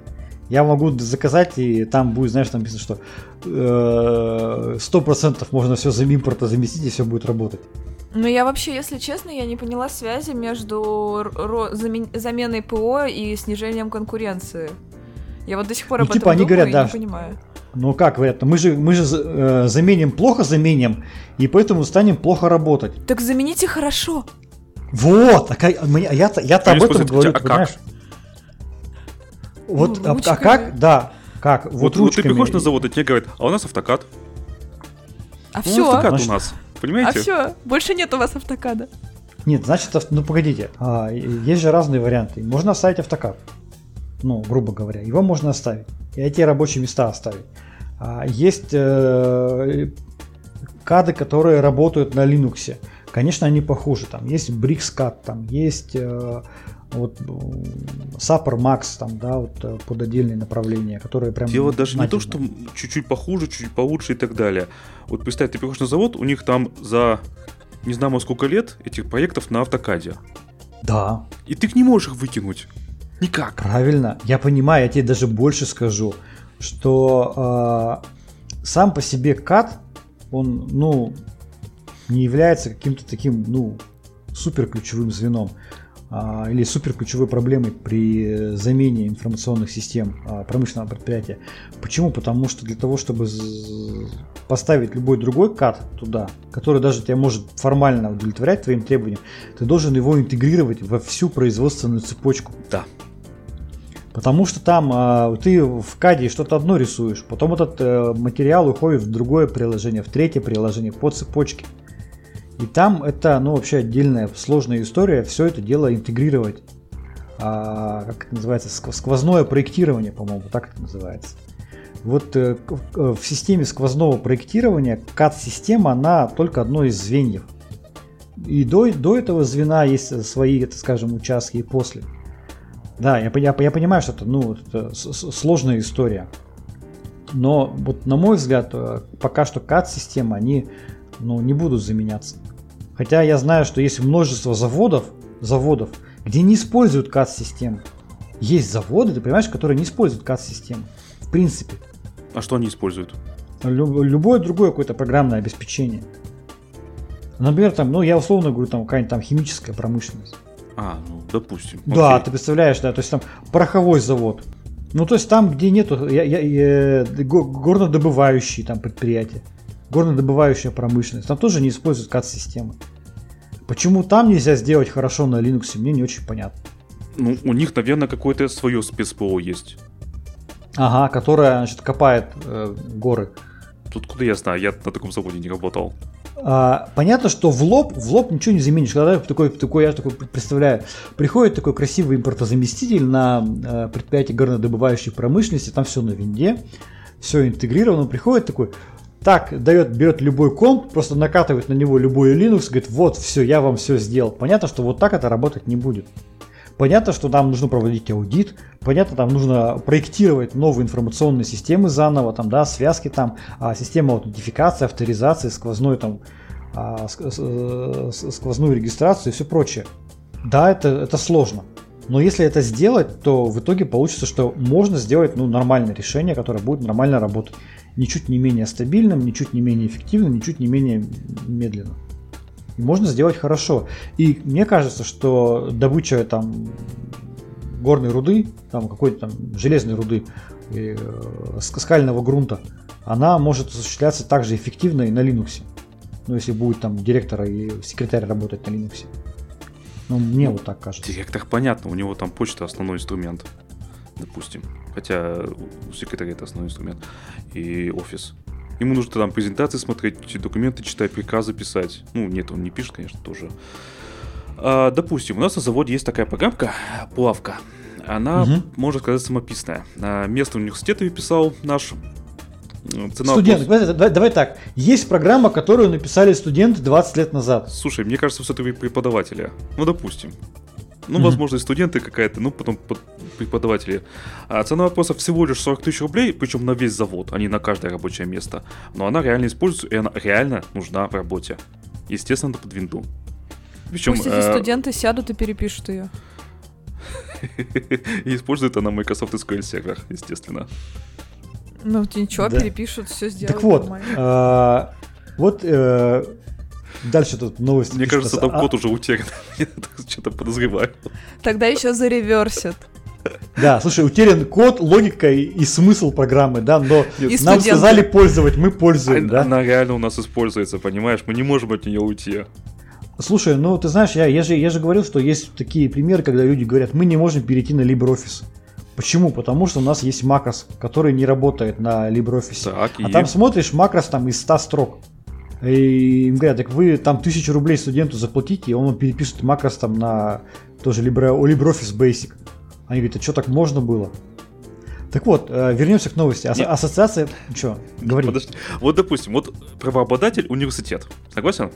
Я могу заказать, и там будет, знаешь, там написано, что э, сто процентов можно все за импорта заместить, и все будет работать. Ну, я вообще, если честно, я не поняла связи между заменой ПО и снижением конкуренции. Я вот до сих пор ну, об типа этом они думаю говорят, да, не понимаю. Ну как говорят, мы же, мы же э, заменим, плохо заменим, и поэтому станем плохо работать. Так замените хорошо. Вот, а, я, я-то, я-то об этом говорю, а понимаешь? Как? Вот, ну, а, а как, да, как, вот, вот, вот ты приходишь на завод, и тебе говорят, а у нас автокад. А ну, все. Автокад у нас, понимаете? А все, больше нет у вас автокада. Нет, значит, ну погодите, а, есть же разные варианты. Можно оставить автокад ну, грубо говоря, его можно оставить. И эти рабочие места оставить. А есть э, кады, которые работают на Linux. Конечно, они похуже. Там есть BricsCAD, там есть э, вот Sapper Max, там, да, вот э, под отдельные направления, которые прям... Дело даже нативно. не то, что чуть-чуть похуже, чуть-чуть получше и так далее. Вот представь, ты приходишь на завод, у них там за не знаю сколько лет этих проектов на автокаде. Да. И ты не можешь их выкинуть. Никак. Правильно. Я понимаю, я тебе даже больше скажу, что э, сам по себе кат, он, ну, не является каким-то таким, ну, супер ключевым звеном а, или супер ключевой проблемой при замене информационных систем а, промышленного предприятия. Почему? Потому что для того, чтобы поставить любой другой кат туда, который даже тебя может формально удовлетворять твоим требованиям, ты должен его интегрировать во всю производственную цепочку. Да. Потому что там э, ты в каде что-то одно рисуешь, потом этот э, материал уходит в другое приложение, в третье приложение, по цепочке. И там это, ну, вообще отдельная сложная история, все это дело интегрировать. А, как это называется, сквозное проектирование, по-моему, так это называется. Вот э, в системе сквозного проектирования CAD-система, она только одно из звеньев. И до, до этого звена есть свои, так скажем, участки и после. Да, я, я, я понимаю, что это, ну, это сложная история. Но вот на мой взгляд, э, пока что CAD-системы, они ну, не будут заменяться. Хотя я знаю, что есть множество заводов, заводов, где не используют CAD-системы. Есть заводы, ты понимаешь, которые не используют CAD-системы. В принципе. А что они используют? Люб, любое другое какое-то программное обеспечение. Например, там, ну, я условно говорю, там какая-нибудь там химическая промышленность. А, ну, допустим. Да, Окей. ты представляешь, да, то есть там пороховой завод. Ну, то есть там, где нету я, я, я, горнодобывающие там предприятия, горнодобывающая промышленность, там тоже не используют CAD-системы. Почему там нельзя сделать хорошо на Linux, мне не очень понятно. Ну, у них, наверное, какое-то свое спецпо есть. Ага, которая, значит, копает э, горы. Тут куда я знаю, я на таком заводе не работал. А, понятно, что в лоб, в лоб ничего не заменишь. Когда такой, такой, я такой представляю, приходит такой красивый импортозаместитель на э, предприятие горнодобывающей промышленности, там все на винде, все интегрировано, приходит такой, так, дает, берет любой комп, просто накатывает на него любой Linux, говорит, вот, все, я вам все сделал. Понятно, что вот так это работать не будет. Понятно, что там нужно проводить аудит, понятно, там нужно проектировать новые информационные системы заново, там, да, связки там, а, система аутентификации, авторизации, сквозной там, а, э, сквозную регистрацию и все прочее. Да, это, это сложно. Но если это сделать, то в итоге получится, что можно сделать ну, нормальное решение, которое будет нормально работать. Ничуть не менее стабильным, ничуть не менее эффективным, ничуть не менее медленным. И можно сделать хорошо. И мне кажется, что добыча там горной руды, там какой-то там железной руды, э, скального грунта, она может осуществляться также эффективно и на Linux. Ну, если будет там директор и секретарь работать на Linux. Ну, мне вот так кажется. Директор, понятно, у него там почта основной инструмент, допустим. Хотя у секретаря это основной инструмент. И офис. Ему нужно там презентации смотреть, документы читать, приказы писать. Ну, нет, он не пишет, конечно, тоже. А, допустим, у нас на заводе есть такая программка, плавка. Она, угу. можно сказать, самописная. А, место университета писал наш Цена Студент, вопрос... давай, давай так. Есть программа, которую написали студенты 20 лет назад. Слушай, мне кажется, все-таки преподаватели. Ну, допустим. Ну, mm-hmm. возможно, и студенты какая-то, ну, потом преподаватели. А цена вопроса всего лишь 40 тысяч рублей, причем на весь завод, а не на каждое рабочее место. Но она реально используется, и она реально нужна в работе. Естественно, под винду. Причем, Пусть эти э... студенты сядут и перепишут ее. И используют она Microsoft SQL сервер, естественно. Ну, ничего, да. перепишут, все сделают. Так вот, а, вот э, Дальше тут новости. Мне кажется, там а... код уже утерян. Я что-то подозреваю. Тогда еще зареверсят. Да, слушай, утерян код, логика и, смысл программы, да, но и нам студенты. сказали пользовать, мы пользуем, она, да. Она реально у нас используется, понимаешь, мы не можем от нее уйти. Слушай, ну ты знаешь, я, я, же, я же говорил, что есть такие примеры, когда люди говорят, мы не можем перейти на LibreOffice. Почему? Потому что у нас есть макрос, который не работает на LibreOffice. Так, а и... там смотришь макрос там из 100 строк. И им говорят, так вы там тысячу рублей студенту заплатите, и он перепишет макрос там на тоже Libre, LibreOffice Basic. Они говорят, а что так можно было? Так вот, э, вернемся к новости. Ас- ассоциация... Что? Говори. Подожди. Вот, допустим, вот правообладатель университет. Согласен?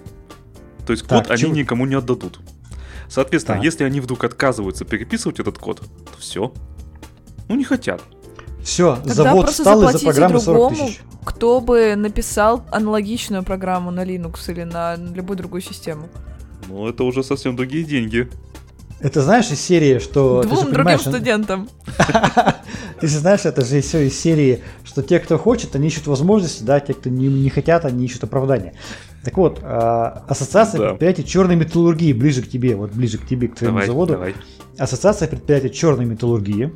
То есть код так, они чего? никому не отдадут. Соответственно, так. если они вдруг отказываются переписывать этот код, то все. Ну, не хотят. Все, Тогда завод встал из-за программы другому, 40 тысяч. Кто бы написал аналогичную программу на Linux или на любую другую систему? Ну, это уже совсем другие деньги. Это знаешь из серии, что... Двум другим студентам. Ты же знаешь, это же все из серии, что те, кто хочет, они ищут возможности, да, те, кто не, не хотят, они ищут оправдания. Так вот, а, ассоциация да. предприятий черной металлургии ближе к тебе, вот ближе к тебе, к твоему давай, заводу. Давай. Ассоциация предприятий черной металлургии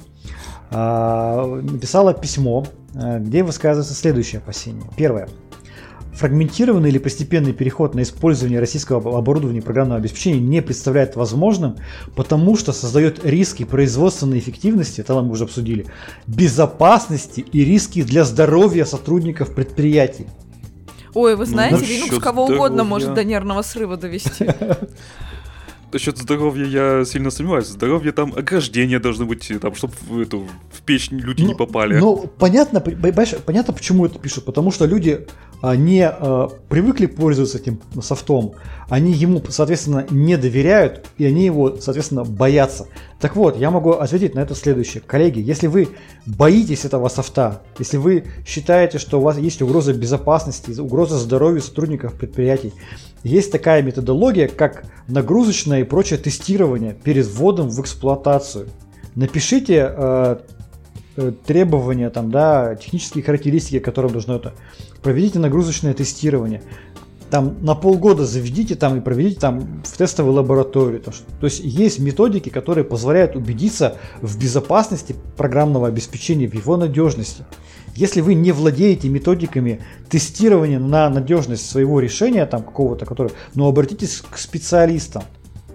написала письмо, а, где высказывается следующее опасение. Первое. Фрагментированный или постепенный переход на использование российского оборудования и программного обеспечения не представляет возможным, потому что создает риски производственной эффективности, это мы уже обсудили, безопасности и риски для здоровья сотрудников предприятий. Ой, вы знаете, ну, Linux кого здоровья. угодно может до нервного срыва довести. Насчет здоровья я сильно сомневаюсь. Здоровье там ограждения должны быть, там, чтобы в, эту, в печь люди ну, не попали. Ну, понятно, понятно, почему это пишут. Потому что люди а, не а, привыкли пользоваться этим софтом, они ему, соответственно, не доверяют, и они его, соответственно, боятся. Так вот, я могу ответить на это следующее. Коллеги, если вы боитесь этого софта, если вы считаете, что у вас есть угроза безопасности, угроза здоровью сотрудников предприятий, есть такая методология, как нагрузочное и прочее тестирование перед вводом в эксплуатацию. Напишите э, э, требования, там, да, технические характеристики, которые должно это. Проведите нагрузочное тестирование. там на полгода заведите там и проведите там в тестовой лаборатории. То, то есть есть методики, которые позволяют убедиться в безопасности программного обеспечения, в его надежности. Если вы не владеете методиками тестирования на надежность своего решения, там какого-то, который, ну обратитесь к специалистам.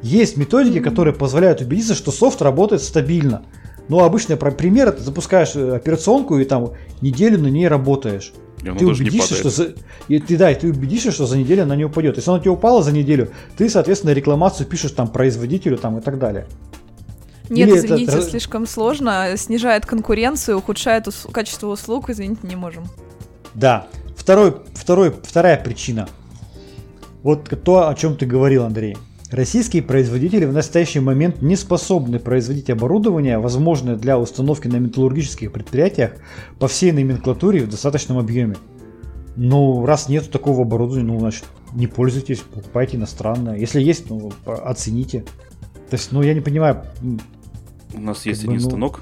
Есть методики, которые позволяют убедиться, что софт работает стабильно. Ну, обычный пример, ты запускаешь э, операционку и там неделю на ней работаешь. И ты убедишься, что за... и ты, да, и ты убедишься, что за неделю она не упадет. Если она тебе упала за неделю, ты, соответственно, рекламацию пишешь там производителю там и так далее. Нет, Или извините, это... слишком сложно, снижает конкуренцию, ухудшает ус... качество услуг, извините, не можем. Да. Второй, второй, вторая причина. Вот то, о чем ты говорил, Андрей. Российские производители в настоящий момент не способны производить оборудование, возможное для установки на металлургических предприятиях по всей номенклатуре в достаточном объеме. Ну, раз нет такого оборудования, ну, значит, не пользуйтесь, покупайте иностранное. Если есть, ну, оцените. То есть, ну, я не понимаю. У нас есть один ну... станок,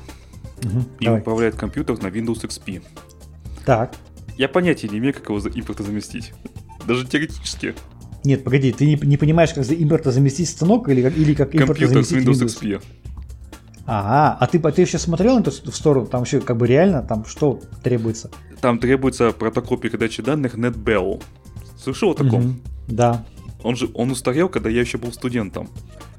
угу, и давай. управляет компьютер на Windows XP. Так. Я понятия не имею, как его импорта заместить. Даже теоретически. Нет, погоди, ты не, не понимаешь, как за импорта заместить станок или, или как импорта заместить Windows, Windows XP. Ага, а ты, а ты еще смотрел эту сторону? Там еще как бы реально, там что требуется? Там требуется протокол передачи данных NetBell. Слышал о таком? Угу, да. Он же, он устарел, когда я еще был студентом.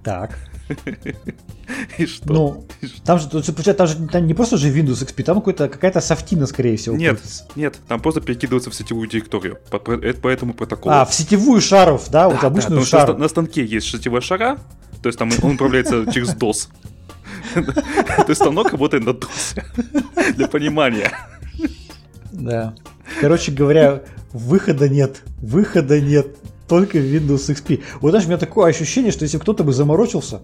Так. И что? Ну, там же, там же там не просто же Windows XP, там какая-то софтина, скорее всего. Нет, крутится. нет, там просто перекидывается в сетевую директорию по, по, по этому протоколу. А, в сетевую шаров, да, да вот обычную да, шару. На, на станке есть сетевая шара, то есть там он управляется через DOS. То есть станок работает на DOS. Для понимания. Да. Короче говоря, выхода нет. Выхода нет. Только в Windows XP. Вот знаешь, у меня такое ощущение, что если кто-то бы заморочился,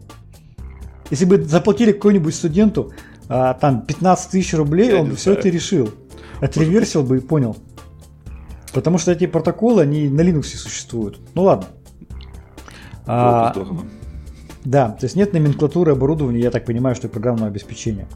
если бы заплатили какой-нибудь студенту а, там 15 тысяч рублей, Я он бы все это решил. Отреверсил бы и понял. Потому что эти протоколы, они на Linux существуют. Ну ладно. А, да, то есть нет номенклатуры оборудования, я так понимаю, что и программного обеспечения.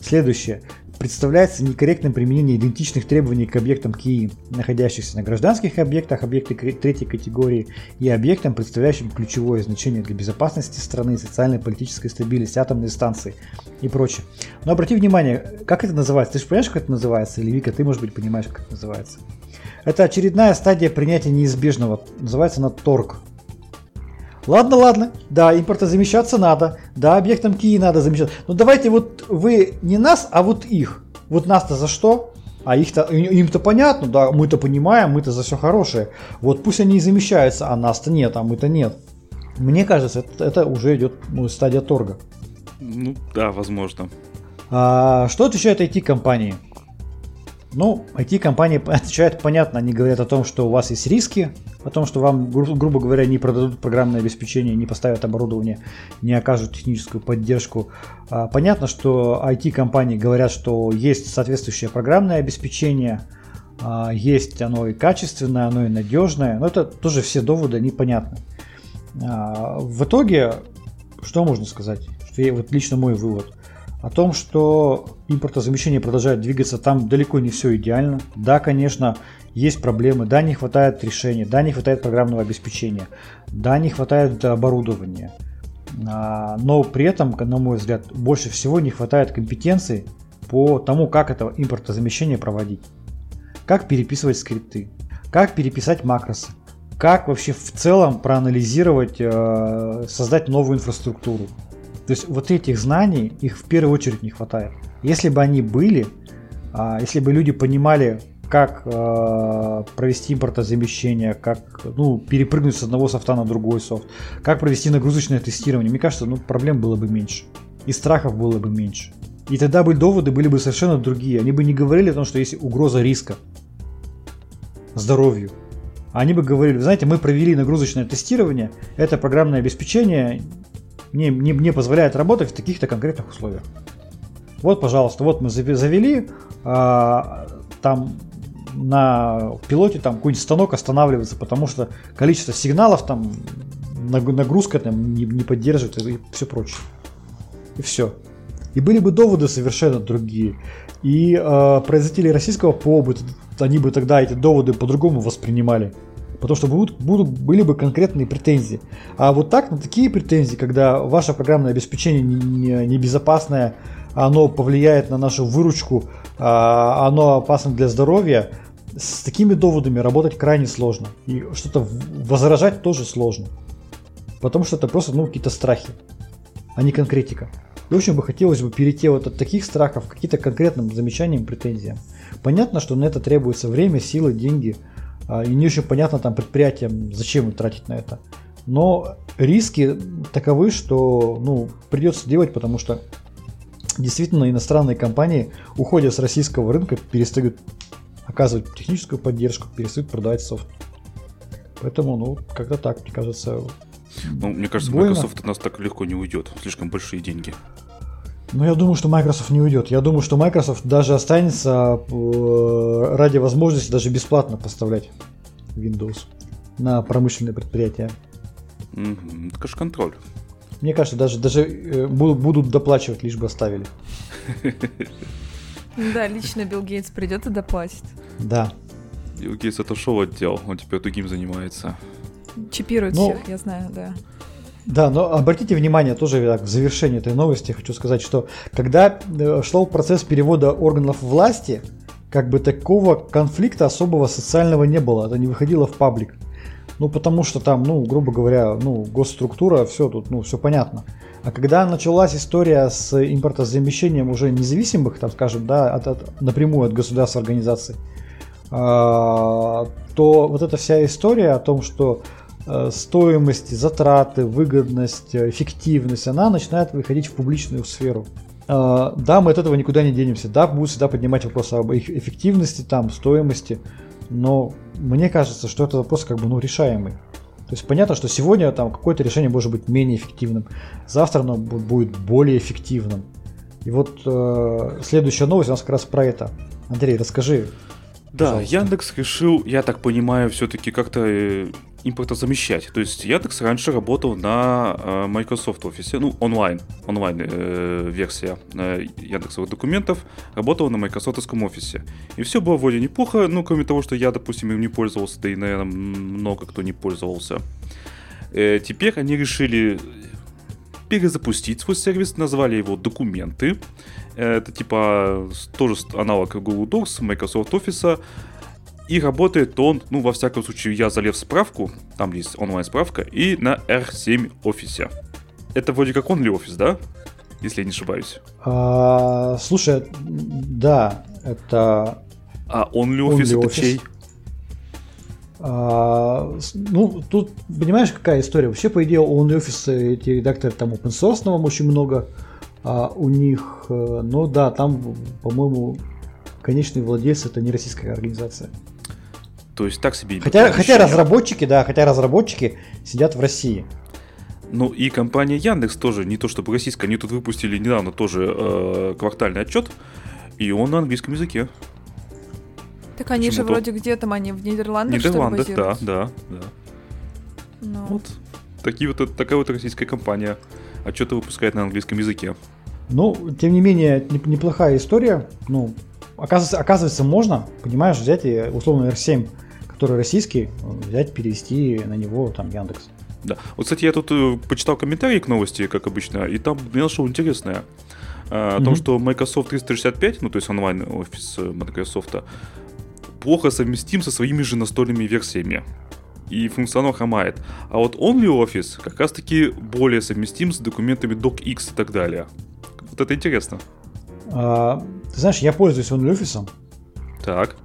Следующее представляется некорректным применение идентичных требований к объектам КИИ, находящихся на гражданских объектах, объекты третьей категории и объектам, представляющим ключевое значение для безопасности страны, социальной политической стабильности, атомной станции и прочее. Но обрати внимание, как это называется? Ты же понимаешь, как это называется? Или Вика, ты, может быть, понимаешь, как это называется? Это очередная стадия принятия неизбежного. Называется она торг. Ладно, ладно, да, импортозамещаться надо, да, объектам Кии надо замещать. Но давайте вот вы не нас, а вот их. Вот нас-то за что? А их-то, им-то понятно, да, мы-то понимаем, мы-то за все хорошее. Вот пусть они и замещаются, а нас-то нет, а мы-то нет. Мне кажется, это, это уже идет ну, стадия торга. Ну да, возможно. А, что отвечают IT-компании? Ну, IT-компании отвечают понятно, они говорят о том, что у вас есть риски, о том, что вам, гру- грубо говоря, не продадут программное обеспечение, не поставят оборудование, не окажут техническую поддержку. А, понятно, что IT-компании говорят, что есть соответствующее программное обеспечение, а, есть оно и качественное, оно и надежное, но это тоже все доводы непонятны. А, в итоге, что можно сказать? Что я, вот лично мой вывод о том, что импортозамещение продолжает двигаться, там далеко не все идеально. Да, конечно, есть проблемы, да, не хватает решений, да, не хватает программного обеспечения, да, не хватает оборудования. А, но при этом, на мой взгляд, больше всего не хватает компетенций по тому, как это импортозамещение проводить. Как переписывать скрипты, как переписать макросы, как вообще в целом проанализировать, э, создать новую инфраструктуру. То есть вот этих знаний, их в первую очередь не хватает. Если бы они были, а, если бы люди понимали, как э, провести импортозамещение, как ну, перепрыгнуть с одного софта на другой софт, как провести нагрузочное тестирование, мне кажется, ну, проблем было бы меньше. И страхов было бы меньше. И тогда бы доводы были бы совершенно другие. Они бы не говорили о том, что есть угроза риска здоровью. Они бы говорили, знаете, мы провели нагрузочное тестирование, это программное обеспечение не, не, не позволяет работать в таких-то конкретных условиях. Вот, пожалуйста, вот мы завели, а, там на пилоте там какой-нибудь станок останавливается, потому что количество сигналов там, нагрузка там не, не поддерживает и все прочее. И все. И были бы доводы совершенно другие. И э, производители российского ПО, они бы тогда эти доводы по-другому воспринимали. Потому что будут, будут, были бы конкретные претензии. А вот так, на такие претензии, когда ваше программное обеспечение небезопасное, не, не оно повлияет на нашу выручку, а, оно опасно для здоровья, с такими доводами работать крайне сложно. И что-то возражать тоже сложно. Потому что это просто ну, какие-то страхи, а не конкретика. И очень бы хотелось бы перейти вот от таких страхов к каким-то конкретным замечаниям, претензиям. Понятно, что на это требуется время, силы, деньги. А, и не очень понятно там предприятиям, зачем тратить на это. Но риски таковы, что ну, придется делать, потому что действительно иностранные компании, уходя с российского рынка, перестают оказывать техническую поддержку, перестают продавать софт. Поэтому, ну, как-то так, мне кажется. Ну, мне кажется, больно. Microsoft от нас так легко не уйдет. Слишком большие деньги. Ну, я думаю, что Microsoft не уйдет. Я думаю, что Microsoft даже останется э, ради возможности даже бесплатно поставлять Windows на промышленные предприятия. Mm-hmm. Это, конечно, контроль. Мне кажется, даже, даже э, будут доплачивать, лишь бы оставили. Да, лично Билл Гейтс придет и доплатит. Да. Билл Гейтс отошел от дел, он теперь другим занимается. Чипирует ну, всех, я знаю, да. Да, но обратите внимание, тоже так, в завершении этой новости хочу сказать, что когда э, шел процесс перевода органов власти, как бы такого конфликта особого социального не было, это не выходило в паблик. Ну, потому что там, ну, грубо говоря, ну, госструктура, все тут, ну, все понятно. А когда началась история с импортозамещением уже независимых, там, скажем, да, от, от, напрямую от государств организаций, а, то вот эта вся история о том, что э, стоимость, затраты, выгодность, эффективность, она начинает выходить в публичную сферу. Э, да, мы от этого никуда не денемся. Да, будут всегда поднимать вопрос об их эффективности, там, стоимости но мне кажется, что это вопрос как бы ну, решаемый. То есть понятно, что сегодня там какое-то решение может быть менее эффективным, завтра оно будет более эффективным. И вот э, следующая новость у нас как раз про это. Андрей, расскажи. Да, пожалуйста. Яндекс решил, я так понимаю, все-таки как-то э, импортозамещать. То есть Яндекс раньше работал на э, Microsoft Office, ну, онлайн, онлайн э, версия э, Яндексовых документов, работала на Microsoft офисе. И все было вроде неплохо, ну, кроме того, что я, допустим, им не пользовался, да и, наверное, много кто не пользовался. Э, теперь они решили перезапустить свой сервис, назвали его «Документы». Это типа тоже аналог Google Docs, Microsoft Office, и работает он, ну, во всяком случае, я залез в справку, там есть онлайн-справка, и на R7 офисе. Это вроде как Only Office, да? Если я не ошибаюсь. А, слушай, да, это... А Only Office Only это чей? А, ну, тут, понимаешь, какая история? Вообще, по идее, Only Office, эти редакторы там open source очень много а, у них. Э, но да, там, по-моему, конечный владелец это не российская организация. То есть так себе. Хотя, хотя разработчики, да, хотя разработчики сидят в России. Ну и компания Яндекс тоже не то чтобы российская, они тут выпустили недавно тоже э, квартальный отчет, и он на английском языке. Так они же вроде где там они в Нидерландах. Нидерландах, да, да, да. Ну. Вот такие вот такая вот российская компания отчеты выпускает на английском языке. Ну, тем не менее, неплохая история. Ну, оказывается, оказывается, можно, понимаешь, взять и условно R7 который российский, взять, перевести на него там Яндекс. Да. Вот, кстати, я тут э, почитал комментарии к новости, как обычно, и там нашел интересное. Э, о том, что Microsoft 365, ну то есть онлайн-офис Microsoft, плохо совместим со своими же настольными версиями. И функционал хромает. А вот OnlyOffice как раз таки более совместим с документами DocX и так далее. Вот это интересно. А, ты знаешь, я пользуюсь OnlyOffice. Так.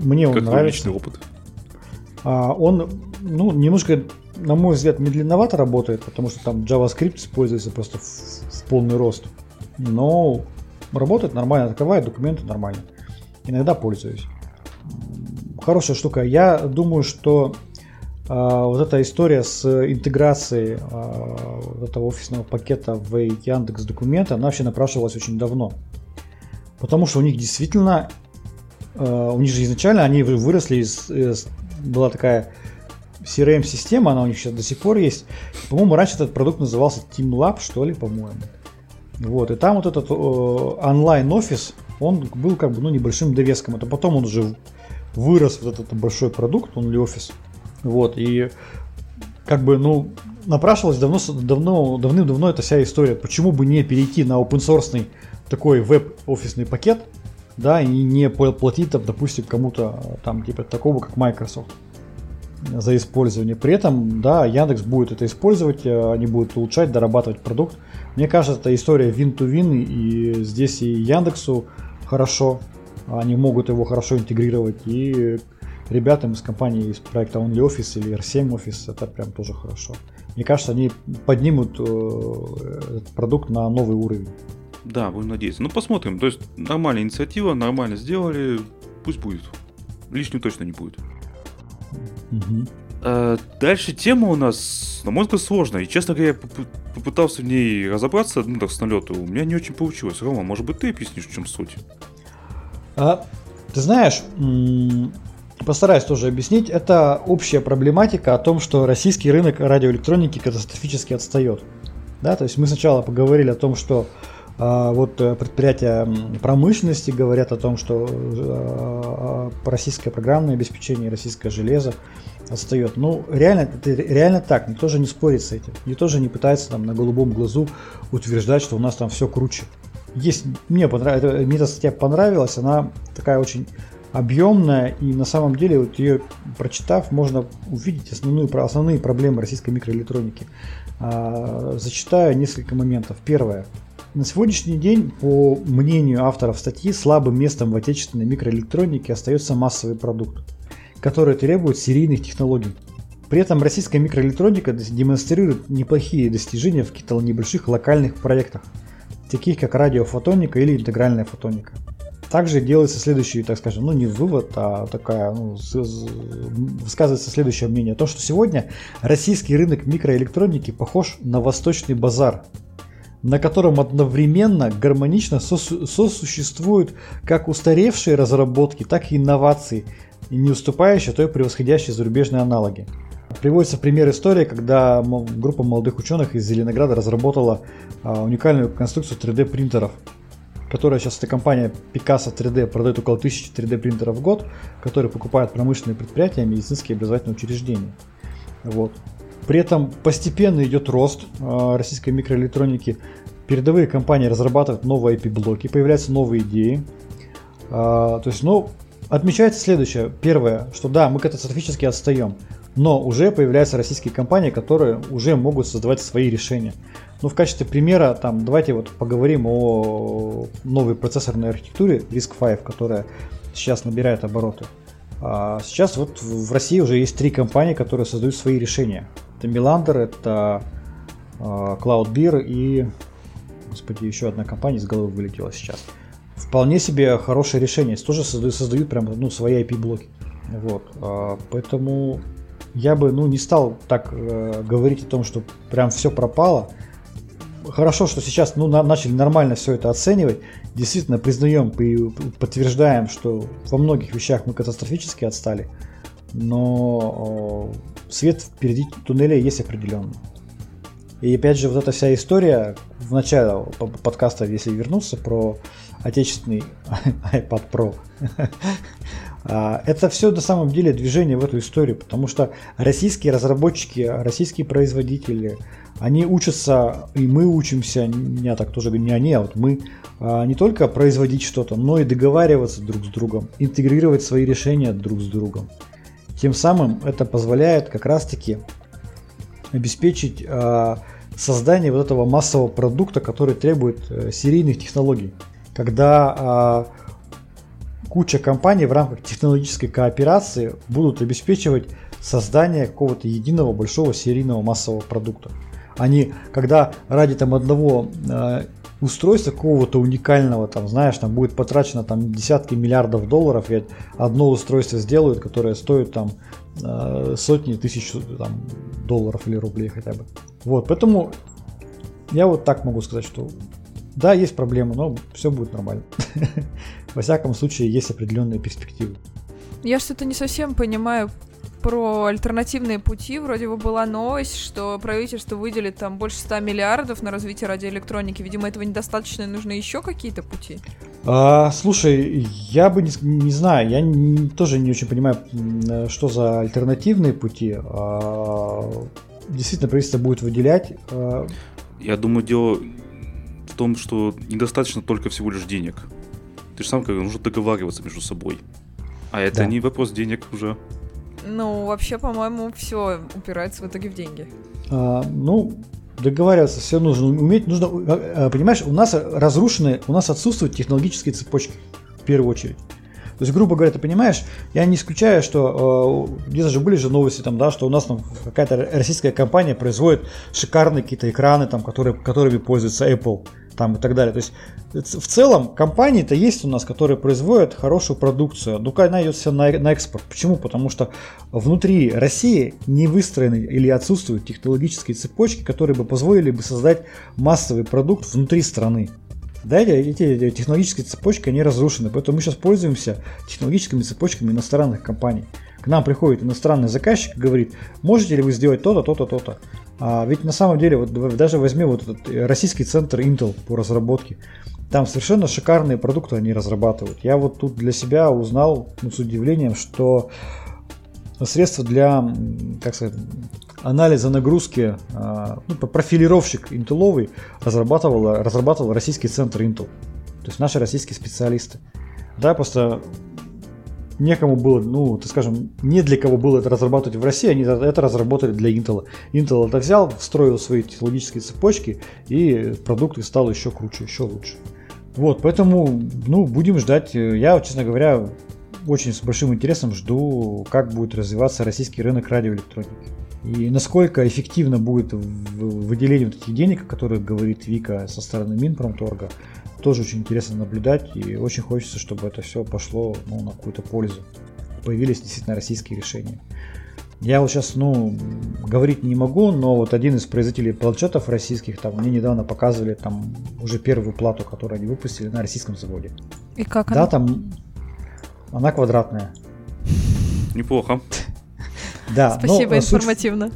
Мне он как нравится. опыт? А, он, ну, немножко, на мой взгляд, медленновато работает, потому что там JavaScript используется просто в, в полный рост. Но работает нормально, открывает документы нормально. Иногда пользуюсь. Хорошая штука. Я думаю, что э, вот эта история с интеграцией э, вот этого офисного пакета в Яндекс документы, она вообще напрашивалась очень давно. Потому что у них действительно, э, у них же изначально они выросли из, из была такая CRM-система, она у них сейчас до сих пор есть. По-моему, раньше этот продукт назывался Team Lab, что ли, по-моему. Вот, и там вот этот э, онлайн-офис, он был как бы, ну, небольшим довеском. Это потом он уже вырос, вот этот большой продукт, он ли офис. Вот, и как бы, ну, напрашивалась давно, давно, давным-давно эта вся история. Почему бы не перейти на open source такой веб-офисный пакет, да, и не платить, там, допустим, кому-то там типа такого, как Microsoft за использование. При этом, да, Яндекс будет это использовать, э, они будут улучшать, дорабатывать продукт. Мне кажется, это история win-to-win, и здесь и Яндексу хорошо, они могут его хорошо интегрировать, и ребятам из компании из проекта Only Office или R7 Office это прям тоже хорошо. Мне кажется, они поднимут э, этот продукт на новый уровень. Да, будем надеяться. Ну, посмотрим. То есть, нормальная инициатива, нормально сделали, пусть будет. Лишнего точно не будет. Угу. А, дальше тема у нас, на мой взгляд, сложная. И, честно говоря, я попытался в ней разобраться, ну, так, с налету. У меня не очень получилось. Рома, может быть, ты объяснишь, в чем суть? А, ты знаешь, постараюсь тоже объяснить. Это общая проблематика о том, что российский рынок радиоэлектроники катастрофически отстает. Да, то есть мы сначала поговорили о том, что вот э, предприятия промышленности говорят о том, что а, российское программное обеспечение, российское железо отстает. Ну, реально, это реально так, никто же не спорит с этим. Никто же не пытается там на голубом глазу утверждать, что у нас там все круче. Есть, мне, понравилось, мне эта статья понравилась, она такая очень объемная, и на самом деле вот ее прочитав, можно увидеть основную, основные проблемы российской микроэлектроники. А, зачитаю несколько моментов. Первое. На сегодняшний день, по мнению авторов статьи, слабым местом в отечественной микроэлектронике остается массовый продукт, который требует серийных технологий. При этом российская микроэлектроника демонстрирует неплохие достижения в каких-то небольших локальных проектах, таких как радиофотоника или интегральная фотоника. Также делается следующий, так скажем, ну не вывод, а такая, ну, высказывается следующее мнение. То, что сегодня российский рынок микроэлектроники похож на восточный базар, на котором одновременно гармонично сосуществуют как устаревшие разработки, так и инновации, не уступающие, а то и превосходящие зарубежные аналоги. Приводится пример истории, когда группа молодых ученых из Зеленограда разработала а, уникальную конструкцию 3D принтеров, которая сейчас эта компания Picasso 3D продает около 1000 3D принтеров в год, которые покупают промышленные предприятия, медицинские и образовательные учреждения. Вот. При этом постепенно идет рост э, российской микроэлектроники. Передовые компании разрабатывают новые IP-блоки, появляются новые идеи. Э, то есть, ну, отмечается следующее. Первое, что да, мы катастрофически отстаем, но уже появляются российские компании, которые уже могут создавать свои решения. Ну, в качестве примера, там, давайте вот поговорим о новой процессорной архитектуре RISC-V, которая сейчас набирает обороты. А сейчас вот в России уже есть три компании, которые создают свои решения. Это Milander, это а, CloudBeer и, господи, еще одна компания из головы вылетела сейчас. Вполне себе хорошее решение. Тоже создают, создают прям ну, свои IP-блоки. Вот. А, поэтому я бы ну, не стал так э, говорить о том, что прям все пропало. Хорошо, что сейчас ну, на, начали нормально все это оценивать. Действительно признаем и подтверждаем, что во многих вещах мы катастрофически отстали. Но свет впереди туннеля есть определенно. И опять же, вот эта вся история в начале подкаста, если вернуться, про отечественный iPad Pro. А, это все на самом деле движение в эту историю, потому что российские разработчики, российские производители, они учатся, и мы учимся, не так тоже не они, а вот мы, а, не только производить что-то, но и договариваться друг с другом, интегрировать свои решения друг с другом. Тем самым это позволяет как раз-таки обеспечить э, создание вот этого массового продукта, который требует э, серийных технологий. Когда э, куча компаний в рамках технологической кооперации будут обеспечивать создание какого-то единого большого серийного массового продукта. Они, когда ради там одного э, устройства какого-то уникального, там, знаешь, там будет потрачено там десятки миллиардов долларов, и одно устройство сделают, которое стоит там э, сотни тысяч там, долларов или рублей хотя бы. Вот, поэтому я вот так могу сказать, что да, есть проблемы, но все будет нормально. Во всяком случае, есть определенные перспективы. Я что-то не совсем понимаю, про альтернативные пути. Вроде бы была новость, что правительство выделит там больше 100 миллиардов на развитие радиоэлектроники. Видимо, этого недостаточно, и нужны еще какие-то пути. А, слушай, я бы не, не знаю, я не, тоже не очень понимаю, что за альтернативные пути. А, действительно, правительство будет выделять. А... Я думаю, дело в том, что недостаточно только всего лишь денег. Ты же сам говорил, нужно договариваться между собой. А это да. не вопрос денег уже. Ну, вообще, по-моему, все упирается в итоге в деньги. А, ну, договариваться все нужно уметь. Нужно, а, а, понимаешь, у нас разрушены, у нас отсутствуют технологические цепочки в первую очередь. То есть, грубо говоря, ты понимаешь, я не исключаю, что э, где-то же были же новости, там, да, что у нас там какая-то российская компания производит шикарные какие-то экраны, там, которые, которыми пользуется Apple там и так далее. То есть в целом компании-то есть у нас, которые производят хорошую продукцию. Ну, она идет все на, на экспорт. Почему? Потому что внутри России не выстроены или отсутствуют технологические цепочки, которые бы позволили бы создать массовый продукт внутри страны. Да, эти технологические цепочки, они разрушены. Поэтому мы сейчас пользуемся технологическими цепочками иностранных компаний. К нам приходит иностранный заказчик и говорит, можете ли вы сделать то-то, то-то, то-то. А ведь на самом деле, вот даже возьми вот этот российский центр Intel по разработке. Там совершенно шикарные продукты они разрабатывают. Я вот тут для себя узнал ну, с удивлением, что средства для, как сказать, анализа нагрузки, а, ну, профилировщик интеловый разрабатывал, разрабатывал российский центр Intel. То есть наши российские специалисты. Да, просто некому было, ну, так скажем, не для кого было это разрабатывать в России, они это разработали для Intel. Intel это взял, встроил свои технологические цепочки, и продукт стал еще круче, еще лучше. Вот, поэтому, ну, будем ждать. Я, честно говоря, очень с большим интересом жду, как будет развиваться российский рынок радиоэлектроники. И насколько эффективно будет выделение вот этих денег, о которых говорит Вика со стороны Минпромторга, тоже очень интересно наблюдать, и очень хочется, чтобы это все пошло ну, на какую-то пользу. Появились действительно российские решения. Я вот сейчас, ну, говорить не могу, но вот один из производителей планшетов российских, там, мне недавно показывали там уже первую плату, которую они выпустили на российском заводе. И как она? Да, там она квадратная. Неплохо. Да. Спасибо, информативно.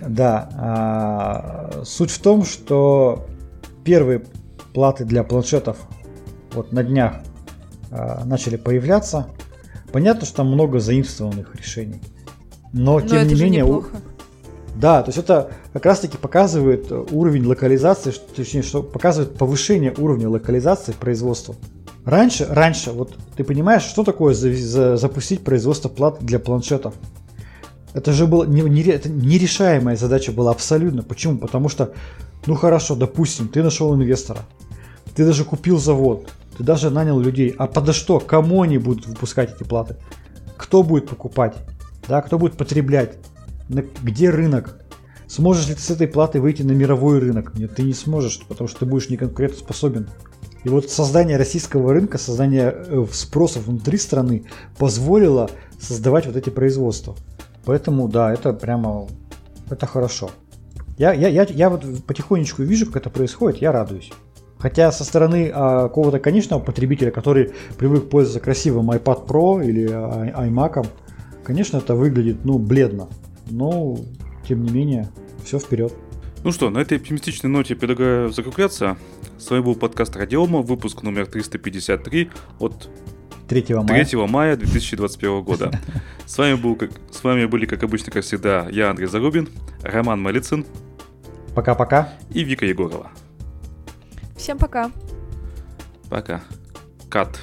Да. А, суть в том, что первые платы для планшетов вот на днях э, начали появляться. Понятно, что там много заимствованных решений. Но, но тем не менее... У... Да, то есть это как раз таки показывает уровень локализации, точнее, что показывает повышение уровня локализации производства. Раньше, раньше, вот ты понимаешь, что такое за, за, запустить производство плат для планшетов? Это же была не, не, это нерешаемая задача была абсолютно. Почему? Потому что, ну хорошо, допустим, ты нашел инвестора, ты даже купил завод, ты даже нанял людей. А подо что? Кому они будут выпускать эти платы? Кто будет покупать? Да, кто будет потреблять? Где рынок? Сможешь ли ты с этой платой выйти на мировой рынок? Нет, ты не сможешь, потому что ты будешь не конкурентоспособен. И вот создание российского рынка, создание э, спроса внутри страны позволило создавать вот эти производства. Поэтому, да, это прямо, это хорошо. Я, я, я, я вот потихонечку вижу, как это происходит, я радуюсь. Хотя со стороны а, какого-то конечного потребителя, который привык пользоваться красивым iPad Pro или а, iMac, конечно, это выглядит, ну, бледно. Но, тем не менее, все вперед. Ну что, на этой оптимистичной ноте предлагаю закругляться. С вами был подкаст Радиома, выпуск номер 353 от 3 мая, 3 мая 2021 года. С вами, был, как, с вами были, как обычно, как всегда, я, Андрей Зарубин, Роман Малицын. Пока-пока. И Вика Егорова. Всем пока. Пока. Кат.